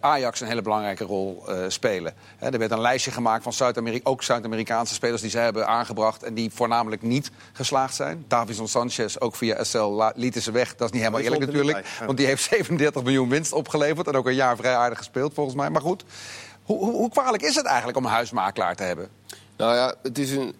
Ajax een hele belangrijke rol eh, spelen. Er werd een lijstje gemaakt van Zuid-Amerika, ook Zuid-Amerikaanse spelers die ze hebben aangebracht en die voornamelijk niet geslaagd zijn. Davison Sanchez, ook via SL, lieten ze weg. Dat is niet helemaal eerlijk er natuurlijk, want die heeft 37 miljoen winst opgeleverd en ook een jaar vrij aardig gespeeld volgens mij. Maar goed, hoe, hoe, hoe kwalijk is het eigenlijk om een huismakelaar te hebben? Nou ja, het is, een,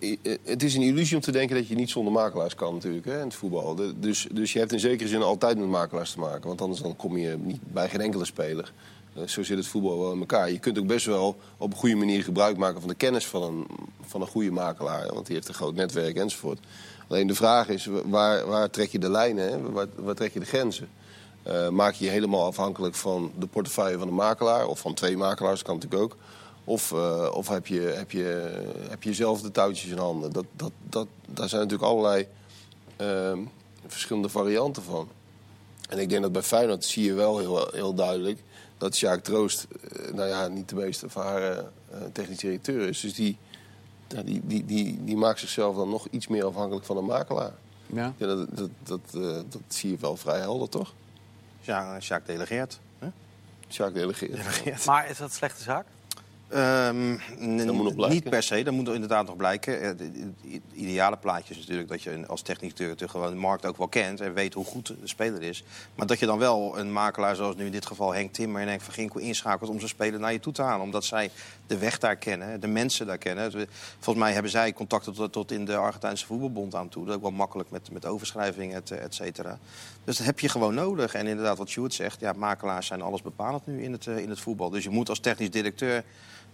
het is een illusie om te denken dat je niet zonder makelaars kan natuurlijk hè, in het voetbal. Dus, dus je hebt in zekere zin altijd met makelaars te maken. Want anders dan kom je niet bij geen enkele speler. Eh, Zo zit het voetbal wel in elkaar. Je kunt ook best wel op een goede manier gebruik maken van de kennis van een, van een goede makelaar. Want die heeft een groot netwerk enzovoort. Alleen de vraag is, waar, waar trek je de lijnen? Hè? Waar, trek je de grenzen? Eh, maak je je helemaal afhankelijk van de portefeuille van de makelaar? Of van twee makelaars, kan natuurlijk ook. Of, eh, of heb, je, heb, je, heb je zelf de touwtjes in handen? Dat, dat, dat, daar zijn natuurlijk allerlei ehm, verschillende varianten van. En ik denk dat bij Feyenoord zie je wel heel, heel duidelijk... dat Sjaak Troost, eh, nou ja, niet de meest ervaren eh technisch directeur is. Dus die, die, die, die, die maakt zichzelf dan nog iets meer afhankelijk van een makelaar. Ja. Ja, dat, dat, dat, eh, dat zie je wel vrij helder, toch? Ja, Sjaak delegeert. hè? Sjaak delegeert. Delegeert. Maar is dat een slechte zaak? Blijken. Niet per se, dat moet er inderdaad nog blijken. Eh, Het ideale plaatje is natuurlijk dat je als technisch directeur gewoon de markt ook wel kent en weet hoe goed de speler is. Maar dat je dan wel een makelaar zoals nu in dit geval Henk Timmer en Henk van Ginkel inschakelt om zo'n speler naar je toe te halen. Omdat zij de weg daar kennen, de mensen daar kennen. Het- Volgens mij hebben zij contacten tot, tot in de Argentijnse voetbalbond aan toe. Dat is ook wel makkelijk met, met overschrijvingen, et, et cetera. Dus dat heb je gewoon nodig. En inderdaad, wat Sjoerd zegt, ja, makelaars zijn alles bepalend nu in het, eh, in het voetbal. Dus je moet als technisch directeur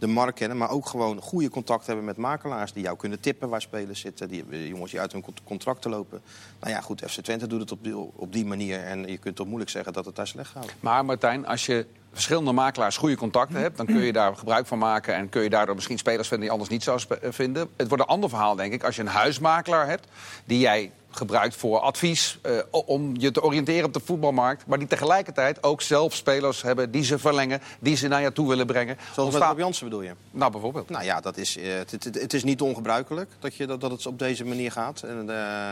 de markt kennen, maar ook gewoon goede contact hebben met makelaars die jou kunnen tippen waar spelers zitten, die jongens die uit hun cont- contracten lopen. Nou ja, goed, FC Twente doet het op die, op die manier en je kunt toch moeilijk zeggen dat het daar slecht gaat. Maar Martijn, als je verschillende makelaars goede contacten hebt... dan kun je daar gebruik van maken en kun je daardoor misschien spelers vinden... die anders niet zou vinden. Het wordt een ander verhaal, denk ik, als je een huismakelaar hebt... die jij gebruikt voor advies, eh, om je te oriënteren op de voetbalmarkt... maar die tegelijkertijd ook zelf spelers hebben die ze verlengen... die ze naar je toe willen brengen. Zoals met Ontstaat- Rob Jansen bedoel je? Nou, bijvoorbeeld. Nou ja, dat is, eh, het, het, het is niet ongebruikelijk dat, je, dat, dat het op deze manier gaat. En eh,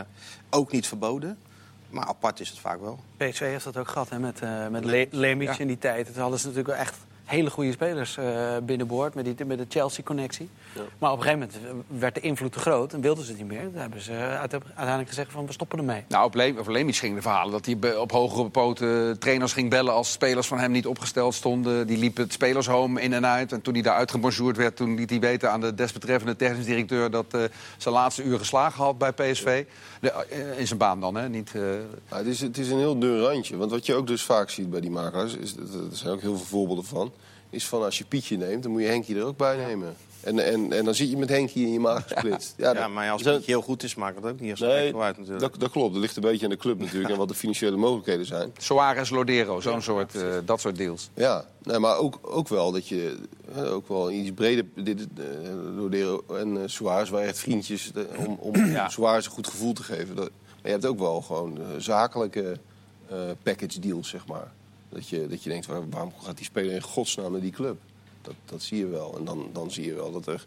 ook niet verboden. Maar apart is het vaak wel. PSV heeft dat ook gehad hè, met, eh met Le Lemic Ja. in die tijd. Toen hadden ze natuurlijk wel echt hele goede spelers uh, binnenboord met, die, met de Chelsea-connectie. Maar op een gegeven moment werd de invloed te groot en wilden ze het niet meer. Toen hebben ze uiteindelijk gezegd van we stoppen ermee. Nou, op, Le over Lemies gingen de verhalen dat hij op hogere poten trainers ging bellen als spelers van hem niet opgesteld stonden. Die liepen het spelershome in en uit. En toen hij daar uitgebonjourd werd, toen liet hij weten aan de desbetreffende technisch directeur dat uh, zijn laatste uur geslagen had bij PSV. De, in zijn baan dan, hè? Niet, ja, het, is, het is een heel dun randje. Want wat je ook dus vaak ziet bij die makelaars, is, er zijn ook heel veel voorbeelden van is van als je Pietje neemt, dan moet je Henkie er ook bij nemen. En, en, en dan zit je met Henkie in je maag gesplitst. Ja, ja, maar als Pietje heel goed is, maakt het ook niet als nee, uit natuurlijk. Dat, dat klopt, dat ligt een beetje aan de club natuurlijk en wat de financiële mogelijkheden zijn. Soares, Lodero, zo'n soort, uh, dat soort deals. Ja, nee, maar ook, ook wel dat je ook wel iets breder... Dit, uh, Lodero en uh, Suarez waren echt vriendjes om, om ja. Suarez een goed gevoel te geven. Dat, maar je hebt ook wel gewoon zakelijke package deals, zeg maar. Dat je, dat je denkt, waarom gaat die speler in godsnaam naar die club? Dat, dat zie je wel. En dan, dan zie je wel dat er,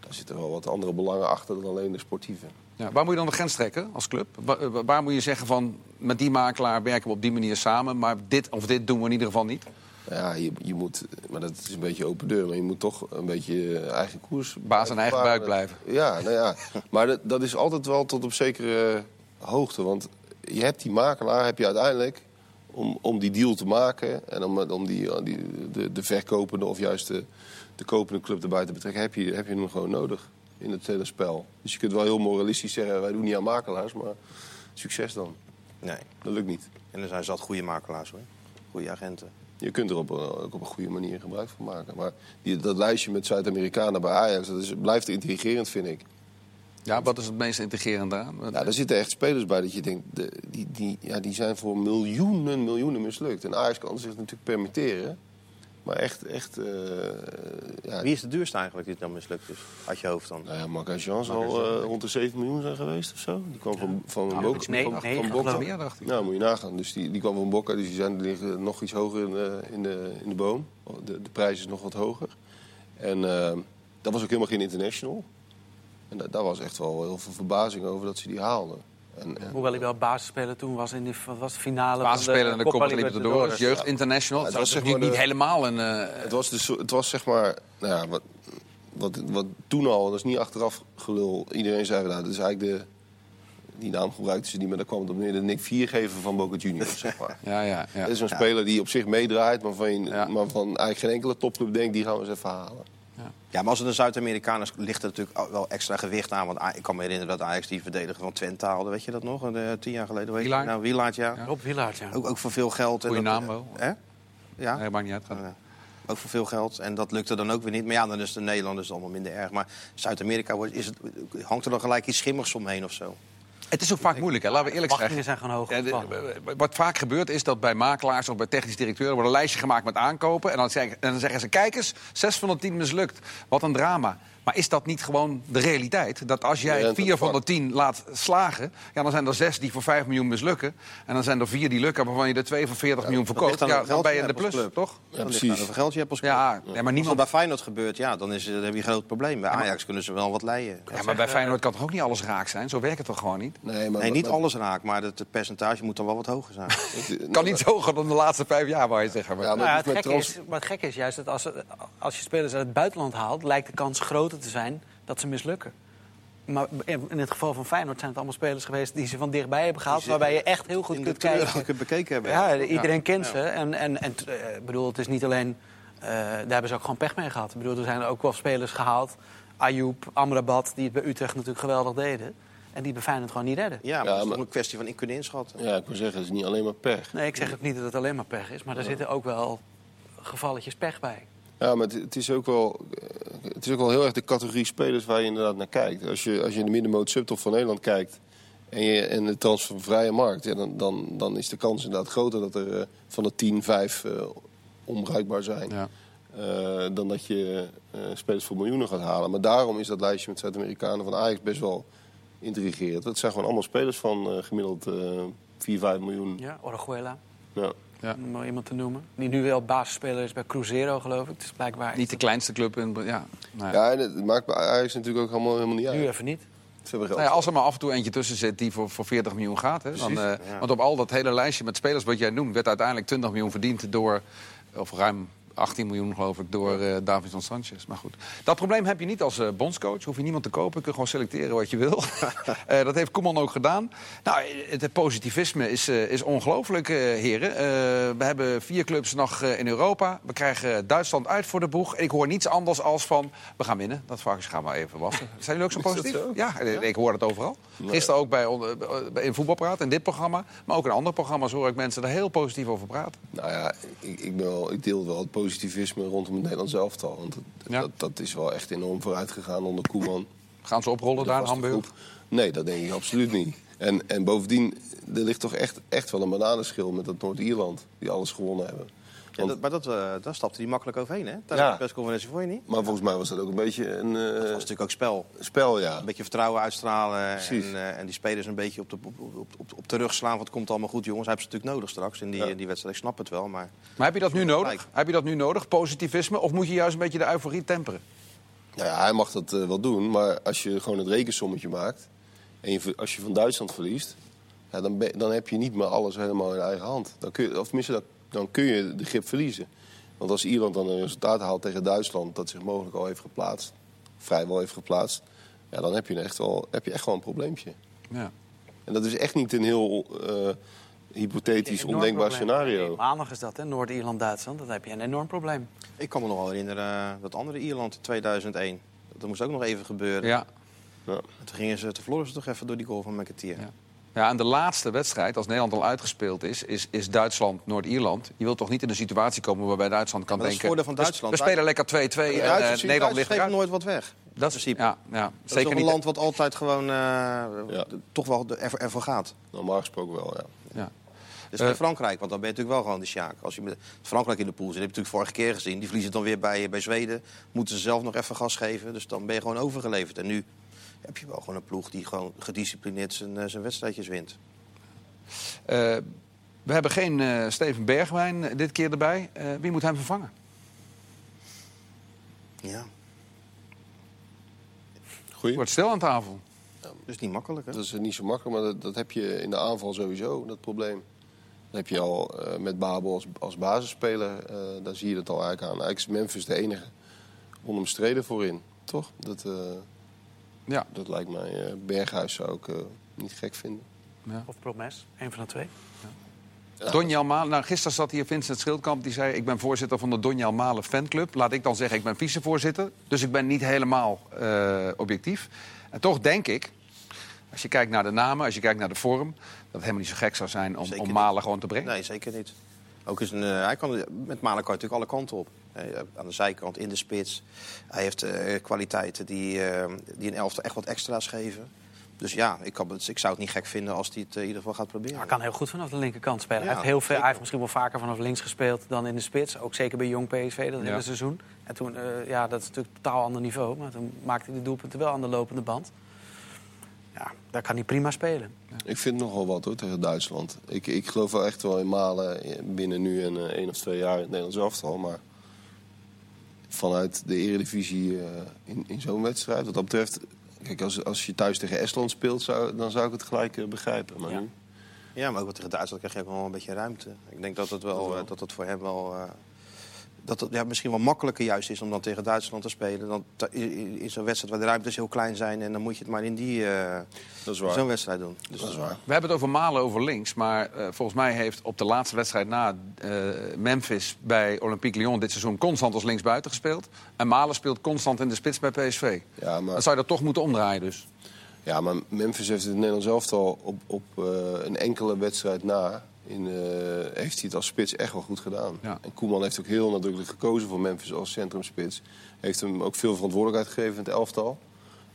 daar zitten wel wat andere belangen achter dan alleen de sportieve. Ja, waar moet je dan de grens trekken als club? Waar, waar, moet je zeggen van, met die makelaar werken we op die manier samen... maar dit of dit doen we in ieder geval niet? Ja, je, je moet, maar dat is een beetje open deur, maar je moet toch een beetje eigen koers... Baas en eigen buik blijven. Ja, nou ja. maar dat, dat is altijd wel tot op zekere hoogte. Want je hebt die makelaar, heb je uiteindelijk om, om die deal te maken en om, om die, die, de, de verkopende of juist de, de kopende club erbij te betrekken, heb je, heb je hem gewoon nodig in het hele spel. Dus je kunt wel heel moralistisch zeggen, wij doen niet aan makelaars, maar succes dan. Nee. Dat lukt niet. En er zijn zat goede makelaars hoor. Goede agenten. Je kunt er op, ook op een goede manier gebruik van maken. Maar die, dat lijstje met Zuid-Amerikanen bij Ajax, dat is, blijft intrigerend, vind ik. Ja, wat is het meest intrigerend aan? Ja, daar zitten echt spelers bij dat je denkt, de, die, die, ja, die zijn voor miljoenen, miljoenen mislukt. En Ajax kan zich natuurlijk permitteren. Maar echt, echt... Uh, ja. Wie is de duurste eigenlijk die dan mislukt is? Uit je hoofd dan? Nou ja, Marc Jean zal uh, rond de 7 miljoen zijn geweest of zo. Die kwam van, van, nou, Boca, nee, van, nee, van Boca. Meer, dacht ik. Nou, moet je nagaan. Dus die, die kwam van Boca, dus die, zijn, die liggen nog iets hoger in de, in de, in de boom. De, de prijs is nog wat hoger. En uh, dat was ook helemaal geen international. En daar was echt wel heel veel verbazing over dat ze die haalden. En, Hoewel hij wel basisspeler toen was in de, was de finale basisspeler van de, de Copa Libertadores. Jeugd International. Ja, het was zeg maar niet, helemaal een... Uh... Het, was dus, het was zeg maar... Nou ja, wat, wat, wat toen al, dat is niet achteraf gelul. Iedereen zei, nou, dat is eigenlijk de... Die naam gebruikten ze niet, maar daar kwam het op neer. De Nick Viergever van Boca Juniors, zeg maar. ja, ja, ja. Dat is een speler die op zich meedraait, maar van, ja. maar van eigenlijk geen enkele topclub denkt... die gaan we eens even halen. Ja, maar als het een Zuid-Amerikaan ligt er natuurlijk wel extra gewicht aan. Want ik kan me herinneren dat Ajax die verdediger van Twente haalde. Weet je dat nog? Uh, tien jaar geleden. Wielaert? Nou, Wielaert, ja. ja. Rob ja. Ook, ook voor veel geld. Goeie naam wel. Hè? Ja. Nee, maakt niet uit. ook voor veel geld. En dat lukte dan ook weer niet. Maar ja, dan is de Nederlanders allemaal minder erg. Maar Zuid-Amerika hangt er dan gelijk iets schimmigs omheen of zo. Het is ook vaak moeilijk, hè? laten we eerlijk zijn. zijn gewoon hoog. Ja, wat vaak gebeurt is dat bij makelaars of bij technisch directeuren... wordt een lijstje gemaakt met aankopen. En dan, zeggen, en dan zeggen ze, kijk eens, 6 van de 10 mislukt. Wat een drama. Maar is dat niet gewoon de realiteit? Dat als jij vier van de tien laat slagen... Ja, dan zijn er zes die voor 5 miljoen mislukken. En dan zijn er vier die lukken waarvan je er twee voor 40 miljoen verkoopt. Ja, dan ben je in de plus, toch? Ja, precies. Hoeveel geld je hebt als club. Ja, ja, maar niemand... bij Feyenoord gebeurt, ja, dan, is, dan heb je een groot probleem. Bij Ajax kunnen ze wel wat leiden. Ja, maar bij Feyenoord kan toch ook niet alles raak zijn? Zo werkt het toch gewoon niet? Nee, maar, nee niet alles raak, maar het, percentage moet dan wel wat hoger zijn. kan niet hoger dan de laatste vijf jaar, waar je zeggen. Maar, nou het, gekke is, maar het gekke is juist dat als, als je spelers uit het buitenland haalt... lijkt de kans groter te zijn dat ze mislukken. Maar in het geval van Feyenoord zijn het allemaal spelers geweest die ze van dichtbij hebben gehaald. Waarbij je echt heel goed kunt kijken. Kunt bekeken hebben. Ja, iedereen kent ze. En, en, en uh, bedoel, het is niet alleen. Uh, daar hebben ze ook gewoon pech mee gehad. Ik bedoel, er zijn ook wel spelers gehaald. Ayoub, Amrabat, die het bij Utrecht natuurlijk geweldig deden. En die bij Feyenoord gewoon niet redden. Ja, maar ja, het is toch een kwestie van in kunnen inschatten. Ja, ik wil zeggen, het is niet alleen maar pech. Nee, ik zeg ook niet dat het alleen maar pech is. Maar er zitten ook wel gevalletjes pech bij. Ja, maar het, is ook wel, eh, het is ook wel heel erg de categorie spelers waar je inderdaad naar kijkt. Als je, als je in de middenmoot subtop van Nederland kijkt en, je, en de transfervrije markt, ja, dan, dan, dan is de kans inderdaad groter dat er uh, van de 10, 5 uh, onbruikbaar zijn. Ja. Uh, dan dat je spelers voor miljoenen gaat halen. Maar daarom is dat lijstje met Zuid-Amerikanen van Ajax best wel intrigerend. Dat zijn gewoon allemaal spelers van gemiddeld 4, 5 miljoen. Ja, Orajuela. Ja ja. om iemand te noemen. Die nu wel basisspeler is bij Cruzeiro, geloof ik. Dus blijkbaar niet de kleinste club. In, ja, nou ja. het maakt bij Ajax natuurlijk ook allemaal helemaal niet uit. Nu even niet. Nou ja, als er maar af en toe eentje tussen zit die voor, voor 40 miljoen gaat. Hè, dan, uh, Want op al dat hele lijstje met spelers wat jij noemt... werd uiteindelijk 20 miljoen verdiend door... of ruim 18 miljoen geloof ik door uh, Davidson Sanchez. Maar goed, dat probleem heb je niet als uh, bondscoach. Hoef je niemand te kopen, je kunt gewoon selecteren wat je wil. uh, dat heeft Koeman ook gedaan. Nou, het, het positivisme is, is ongelooflijk, heren. we hebben vier clubs nog in Europa. We krijgen Duitsland uit voor de boeg. En ik hoor niets anders als van, we gaan winnen. Dat varkens gaan we even wassen. Zijn jullie ook zo positief? Zo? Ja, ik hoor het overal. Gisteren ook bij, in Voetbalpraat, in dit programma. Maar ook in andere programma's hoor ik mensen er heel positief over praten. Nou ja, ik, ik, ben wel, ik deel wel het positivisme rondom het Nederlands elftal. Want Ja. dat, dat is wel echt enorm vooruit gegaan onder Koeman. Gaan ze oprollen daar in Hamburg? groep. Nee, dat denk ik absoluut niet. En, en bovendien, er ligt toch echt, echt wel een bananenschil met dat Noord-Ierland. Die alles gewonnen hebben. Ja, Want- dat, maar dat, eh, daar stapte hij makkelijk overheen, hè? Tijdens Ja. de persconferentie voor je niet? maar volgens mij was dat ook een beetje een eh, Dat was natuurlijk ook spel. spel, ja. Een beetje vertrouwen uitstralen Precies. en, eh, en die spelers een beetje op de, op, op, op, op de rug slaan. Want het komt allemaal goed, jongens. Hij heeft ze natuurlijk nodig straks in die, Ja. die wedstrijd. Ik snap het wel, maar... Maar heb je dat nu nodig? Heb je dat nu nodig, positivisme? Of moet je juist een beetje de euforie temperen? Nou ja, hij mag dat eh, wel doen, maar als je gewoon het rekensommetje maakt... en je, als je van Duitsland verliest... Ja, dan, ben- dan heb je niet meer alles helemaal in eigen hand. Dan kun je, of tenminste, dan, dan kun je de grip verliezen. Want als Ierland dan een resultaat haalt tegen Duitsland... dat zich mogelijk al heeft geplaatst, vrijwel heeft geplaatst... Ja, dan heb je, echt wel, heb je echt wel een probleempje. Ja. En dat is echt niet een heel eh, hypothetisch, ondenkbaar probleem. scenario. Nee, maandag is dat, hè? Noord-Ierland-Duitsland. Dat heb je een enorm probleem. Ik kan me nog wel herinneren eh, dat andere Ierland in 2001. Dat moest ook nog even gebeuren. Ja. Ja. En Toen gingen ze, toen verloren ze toch even door die goal van McAteer. Ja. Ja, en de laatste wedstrijd, als Nederland al uitgespeeld is... is, is Duitsland-Noord-Ierland. Je wilt toch niet in een situatie komen waarbij Duitsland kan Maar dat is denken... het voordeel van we- Duitsland. We, spelen lekker 2-2 en eh, Nederland ligt eruit. nooit wat weg. Dat is, principe. ja, ja, Dat is een niet. land wat altijd gewoon eh, Ja. toch wel ervoor, ervoor gaat. Normaal gesproken wel, ja. Ja. Dus in Frankrijk, want dan ben je natuurlijk wel gewoon de sjaak. Als je met Frankrijk in de pool zit, heb je natuurlijk vorige keer gezien. Die verliezen dan weer bij, bij Zweden. Moeten ze zelf nog even gas geven. Dus dan ben je gewoon overgeleverd. En nu heb je wel gewoon een ploeg die gewoon gedisciplineerd zijn, eh, zijn wedstrijdjes wint. Eh, we hebben geen eh, Steven Bergwijn dit keer erbij. Eh, wie moet hem vervangen? Ja, Goeie. Wordt stil aan tafel. dus niet makkelijk hè? Dat is niet zo makkelijk, maar dat, dat heb je in de aanval sowieso, dat probleem. Dat heb je al eh, met Babel als, als basisspeler, eh daar zie je het al eigenlijk aan. Eigenlijk is Memphis de enige onomstreden voorin, toch? Dat, eh, Ja. dat lijkt mij, eh, Berghuis zou ik eh, niet gek vinden. Of Promes, een van de twee. Ja. Donjal Malen, nou, gisteren zat hier Vincent Schildkamp, die zei... ik ben voorzitter van de Donjal Malen fanclub. Laat ik dan zeggen, ik ben vicevoorzitter. Dus ik ben niet helemaal eh, objectief. En toch denk ik, als je kijkt naar de namen, als je kijkt naar de vorm... dat het helemaal niet zo gek zou zijn om, om niet. Malen gewoon te brengen. Nee, zeker niet. Ook is een, hij kan, met Malen kan je natuurlijk alle kanten op. Eh, aan de zijkant, in de spits. Hij heeft eh, kwaliteiten die, eh, die een elftal echt wat extra's geven. Dus ja, ik, kan, het- ik zou het niet gek vinden als hij het in ieder geval gaat proberen. Hij kan heel goed vanaf de linkerkant spelen. Ja, hij, heeft heel veel, hij heeft misschien wel vaker vanaf links gespeeld dan in de spits. Ook zeker bij Jong PSV dat Ja. hele seizoen. En toen, eh, ja, dat is natuurlijk een totaal ander niveau. Maar toen maakte hij de doelpunten wel aan de lopende band. Ja, daar kan hij prima spelen. Ik vind nogal wat hoor, tegen Duitsland. Ik, ik geloof wel echt wel in Malen binnen nu en eh, één of twee jaar in het Nederlands elftal. Maar vanuit de eredivisie eh, in, in zo'n wedstrijd, wat dat betreft... Kijk, als, als je thuis tegen Estland speelt, zou, dan zou ik het gelijk eh, begrijpen. Maar Ja. nu... Ja, maar ook wat tegen Duitsland krijg je ook wel een beetje ruimte. Ik denk dat het, wel, eh, dat het voor hem wel... dat het ja, misschien wel makkelijker juist is om dan tegen Duitsland te spelen. Dan in zo'n wedstrijd waar de ruimtes heel klein zijn... en dan moet je het maar in die eh, Dat is waar. zo'n wedstrijd doen. Dus Dat is waar. We hebben het over Malen over links. Maar eh, volgens mij heeft op de laatste wedstrijd na eh, Memphis bij Olympique Lyon dit seizoen constant als linksbuiten gespeeld. En Malen speelt constant in de spits bij PSV. Ja, maar Dan zou je dat toch moeten omdraaien dus. Ja, maar Memphis heeft het Nederlands elftal op, op eh, een enkele wedstrijd na... In, eh, heeft hij het als spits echt wel goed gedaan. Ja. En Koeman heeft ook heel nadrukkelijk gekozen voor Memphis als centrumspits. Heeft hem ook veel verantwoordelijkheid gegeven in het elftal.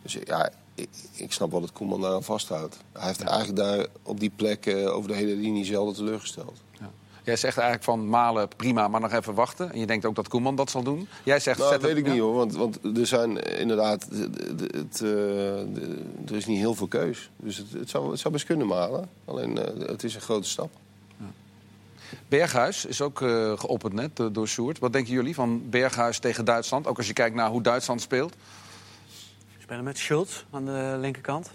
Dus ja, ik, ik snap wel dat Koeman daar aan vasthoudt. Hij heeft eigenlijk daar op die plek eh, over de hele linie zelden teleurgesteld. Ja. Jij zegt eigenlijk van Malen prima, maar nog even wachten. En je denkt ook dat Koeman dat zal doen. Jij zegt... Nou, dat het- weet ik ja. niet hoor, want, want er zijn inderdaad, de- de- de- het, eh, er is niet heel veel keus. Dus het, het, zou, het zou best kunnen malen. Alleen het is een grote stap. Berghuis is ook eh, geopperd net door, door Sjoerd. Wat denken jullie van Berghuis tegen Duitsland? Ook als je kijkt naar hoe Duitsland speelt. We spelen met Schultz aan de linkerkant.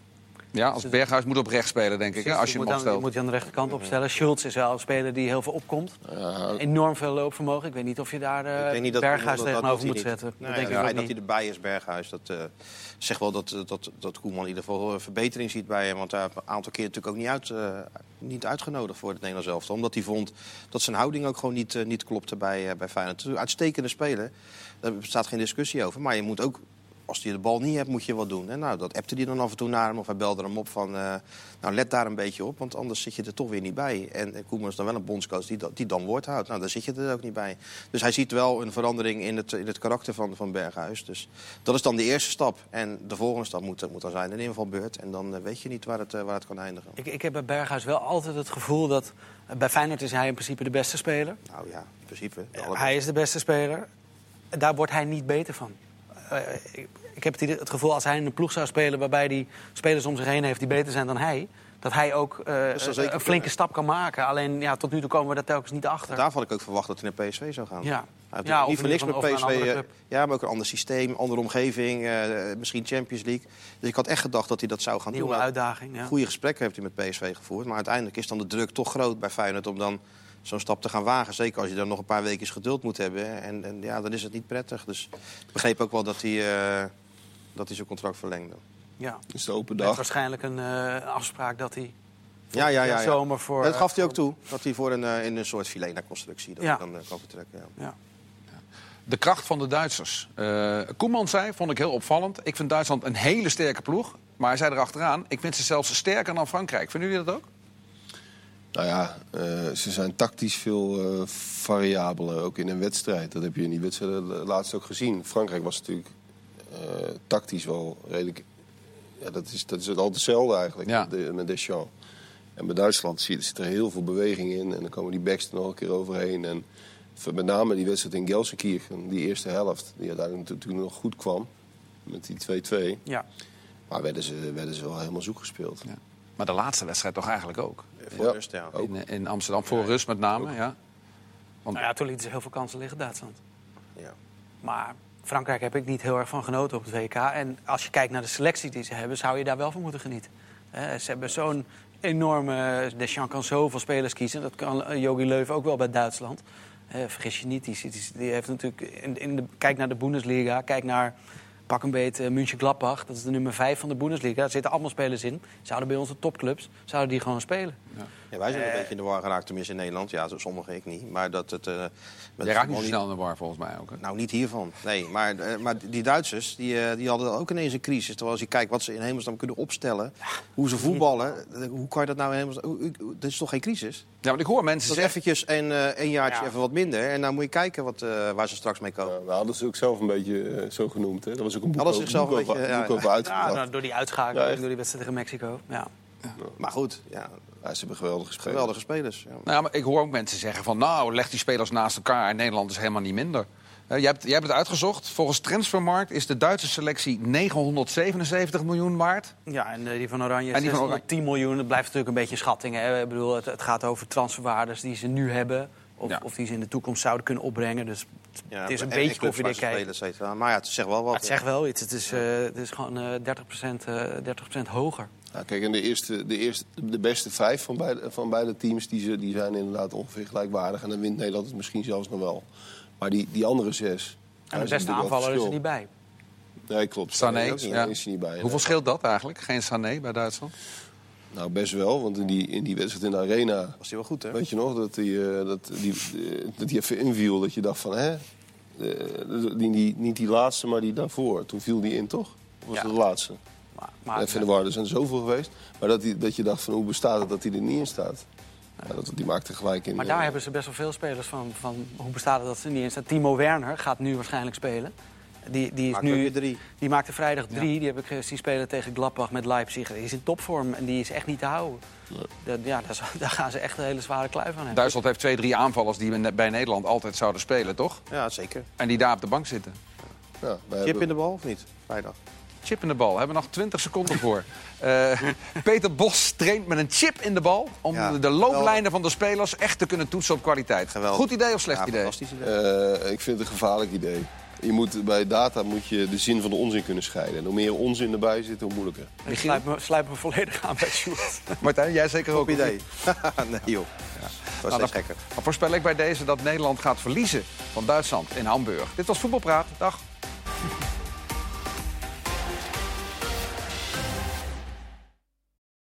Ja, als Berghuis moet op rechts spelen, denk ik, hè, als je moet hem opstelt. moet je aan de rechterkant opstellen. Schultz is wel een speler die heel veel opkomt. Ja, Enorm veel loopvermogen. Ik weet niet of je daar eh, Ik denk niet dat- Berghuis tegenover moet zetten. Nee, dat denk het ik ook dat niet. hij erbij is, Berghuis, dat eh, zegt wel dat, dat, dat Koeman in ieder geval een verbetering ziet bij hem. Want hij heeft een aantal keer natuurlijk ook niet, uit, eh, niet uitgenodigd voor het Nederlands elftal. Omdat hij vond dat zijn houding ook gewoon niet, eh, niet klopte bij, eh, bij Feyenoord. Het is een uitstekende speler, daar bestaat geen discussie over. Maar je moet ook, als hij de bal niet hebt, moet je wat doen. En nou, dat appte hij dan af en toe naar hem. Of hij belde hem op van, eh, nou let daar een beetje op. Want anders zit je er toch weer niet bij. En, en Koeman is dan wel een bondscoach die, die dan woord houdt. Nou, daar zit je er ook niet bij. Dus hij ziet wel een verandering in het, in het karakter van, van Berghuis. Dus dat is dan de eerste stap. En de volgende stap moet, moet dan zijn een invalbeurt. En dan eh, weet je niet waar het, eh, waar het kan eindigen. Ik, ik heb bij Berghuis wel altijd het gevoel dat... eh, Bij Feyenoord is hij in principe de beste speler. Nou ja, in principe. Hij is de beste speler. Daar wordt hij niet beter van. Eh, ik, heb het, gevoel als hij in een ploeg zou spelen... waarbij hij spelers om zich heen heeft die beter zijn dan hij... dat hij ook eh, zeker een flinke kunnen. stap kan maken. Alleen ja, tot nu toe komen we daar telkens niet achter. Daar had ik ook verwacht dat hij naar PSV zou gaan. Ja. Hij heeft Ja, niet voor niks met PSV. eh, ja, maar ook een ander systeem, andere omgeving. eh, misschien Champions League. Dus ik had echt gedacht dat hij dat zou gaan Nieuwe doen. Nou, uitdaging. Ja. Goede gesprekken heeft hij met PSV gevoerd. Maar uiteindelijk is dan de druk toch groot bij Feyenoord om dan zo'n stap te gaan wagen. Zeker als je dan nog een paar weken geduld moet hebben. En, en ja, dan is het niet prettig. Dus ik begreep ook wel dat hij, eh, dat hij zijn contract verlengde. Ja. Het is de open Met dag. waarschijnlijk een eh, afspraak dat hij Ja, ja, ja. ja. zomer voor... Dat gaf hij ook eh, toe. Dat hij voor een, eh, in een soort Filena-constructie dat Ja. hij dan kan vertrekken. Ja. Ja. De kracht van de Duitsers. Eh, Koeman zei, vond ik heel opvallend. Ik vind Duitsland een hele sterke ploeg. Maar hij zei erachteraan, ik vind ze zelfs sterker dan Frankrijk. Vinden jullie dat ook? Nou ja, eh, ze zijn tactisch veel eh, variabeler, ook in een wedstrijd. Dat heb je in die wedstrijden laatst ook gezien. Frankrijk was natuurlijk eh, tactisch wel redelijk... Ja, dat is, dat is altijd hetzelfde eigenlijk Ja. met de- met Deschamps. En bij Duitsland zit, zit er heel veel beweging in. En dan komen die backs er nog een keer overheen. En met name die wedstrijd in Gelsenkirchen, die eerste helft... die uiteindelijk natuurlijk nog goed kwam, met die 2-2. Ja. Maar werden ze, werden ze wel helemaal zoek gespeeld. Ja. Maar de laatste wedstrijd toch eigenlijk ook. Voor Ja. rust, ja. In, in Amsterdam, voor rust met name. Ja. Want Nou ja, toen lieten ze heel veel kansen liggen, Duitsland. Ja. Maar Frankrijk heb ik niet heel erg van genoten op het WK. En als je kijkt naar de selectie die ze hebben, zou je daar wel van moeten genieten. Hè, ze hebben zo'n enorme... Deschamps kan zoveel spelers kiezen. Dat kan eh, Jogi Löw ook wel bij Duitsland. Eh, vergis je niet, die, die, die heeft natuurlijk... In, in de, kijk naar de Bundesliga, kijk naar... Pak een beetje München Gladbach, dat is de nummer 5 van de Bundesliga. Daar zitten allemaal spelers in. Zouden bij onze topclubs, zouden die gewoon spelen. Ja, wij zijn een beetje in de war geraakt, tenminste in Nederland. Ja, zo- sommigen ik niet. Maar dat het... eh, met jij het raakt niet snel in de war volgens mij ook. hè? Nou, niet hiervan. Nee, maar, eh, maar die Duitsers die, eh, die hadden ook ineens een crisis. Terwijl als je kijkt wat ze in hemelsnaam kunnen opstellen, hoe ze voetballen, eh, hoe kan je dat nou in hemelsnaam... Dat is toch geen crisis? Ja, want ik hoor mensen Dat is zeggen... eventjes een, eh, een jaartje Ja. even wat minder. En dan moet je kijken wat, eh, waar ze straks mee komen. Ja, we hadden ze ook zelf een beetje eh, zo genoemd. Hè? Dat was ook een boek, Hadden zichzelf een beetje, ja, boek ja. over Ja, nou, door die uitschakeling, Ja, echt. door die wedstrijd tegen Mexico. Ja. Maar goed, ja, Ja, ze hebben geweldige spelers. geweldige spelers. Ja. Nou, maar ik hoor ook mensen zeggen van... nou, leg die spelers naast elkaar en Nederland is helemaal niet minder. Eh, jij, hebt, jij hebt het uitgezocht. Volgens Transfermarkt is de Duitse selectie 977 miljoen waard. Ja, en eh, die van Oranje En die van 610 miljoen. Dat blijft natuurlijk een beetje schatting. Hè. Ik bedoel, het, het gaat over transferwaardes die ze nu hebben. Of, Ja. of die ze in de toekomst zouden kunnen opbrengen. Dus Ja, het is een en- beetje koffiedik kijken. Maar ja, het zegt wel wat. Het zegt wel iets. Het is, eh, het is gewoon eh 30%, eh 30 hoger. Ja, kijk, en de, eerste, de, eerste, de beste vijf van beide, van beide teams die, ze- die zijn inderdaad ongeveer gelijkwaardig. En dan wint Nederland het misschien zelfs nog wel. Maar die, die andere zes... En de beste aanvaller is er niet bij. Nee, klopt. Sané, ja. Is hij niet bij. Hoeveel scheelt dat eigenlijk? Geen Sané bij Duitsland? Nou, best wel. Want in die, in die wedstrijd in de arena... Was hij wel goed, hè? Weet je nog, dat hij, eh, dat, die, eh, dat die even inviel. Dat je dacht van, hè? Eh, die, die, niet die laatste, maar die daarvoor. Toen viel die in, toch? Of was Ja. het de laatste? Maar, maar, de war, er zijn er zoveel geweest. Maar dat, die, dat je dacht van, hoe bestaat het dat hij er niet in staat? Ja, dat, die maakte gelijk in. maar eh, daar hebben ze best wel veel spelers van. van hoe bestaat het dat ze er niet in staan? Timo Werner gaat nu waarschijnlijk spelen. Die, die, is Maakt nu, drie. die maakte vrijdag drie. Die heb ik zien spelen tegen Gladbach met Leipzig. Die is in topvorm en die is echt niet te houden. Dat, ja, daar, gaan ze echt een hele zware kluif van hebben. Duitsland heeft twee, drie aanvallers die we bij Nederland altijd zouden spelen, toch? Ja, zeker. En die daar op de bank zitten. Ja, wij Chip hebben- in de bal of niet? Vrijdag. Chip in de bal. Hebben we nog 20 seconden voor. Eh, Peter Bos traint met een chip in de bal... om Ja, de looplijnen van de spelers echt te kunnen toetsen op kwaliteit. Geweldig. Goed idee of slecht Ja, idee? Eh, ik vind het een gevaarlijk idee. Je moet, bij data moet je de zin van de onzin kunnen scheiden. En hoe meer onzin erbij zit, hoe moeilijker. Ik sluit me, sluit me volledig aan bij Sjoerd. Martijn, jij zeker ook? Goed idee. nee joh. Dat was Nou, dan, dan voorspel ik bij deze dat Nederland gaat verliezen van Duitsland in Hamburg. Dit was Voetbalpraat. Dag.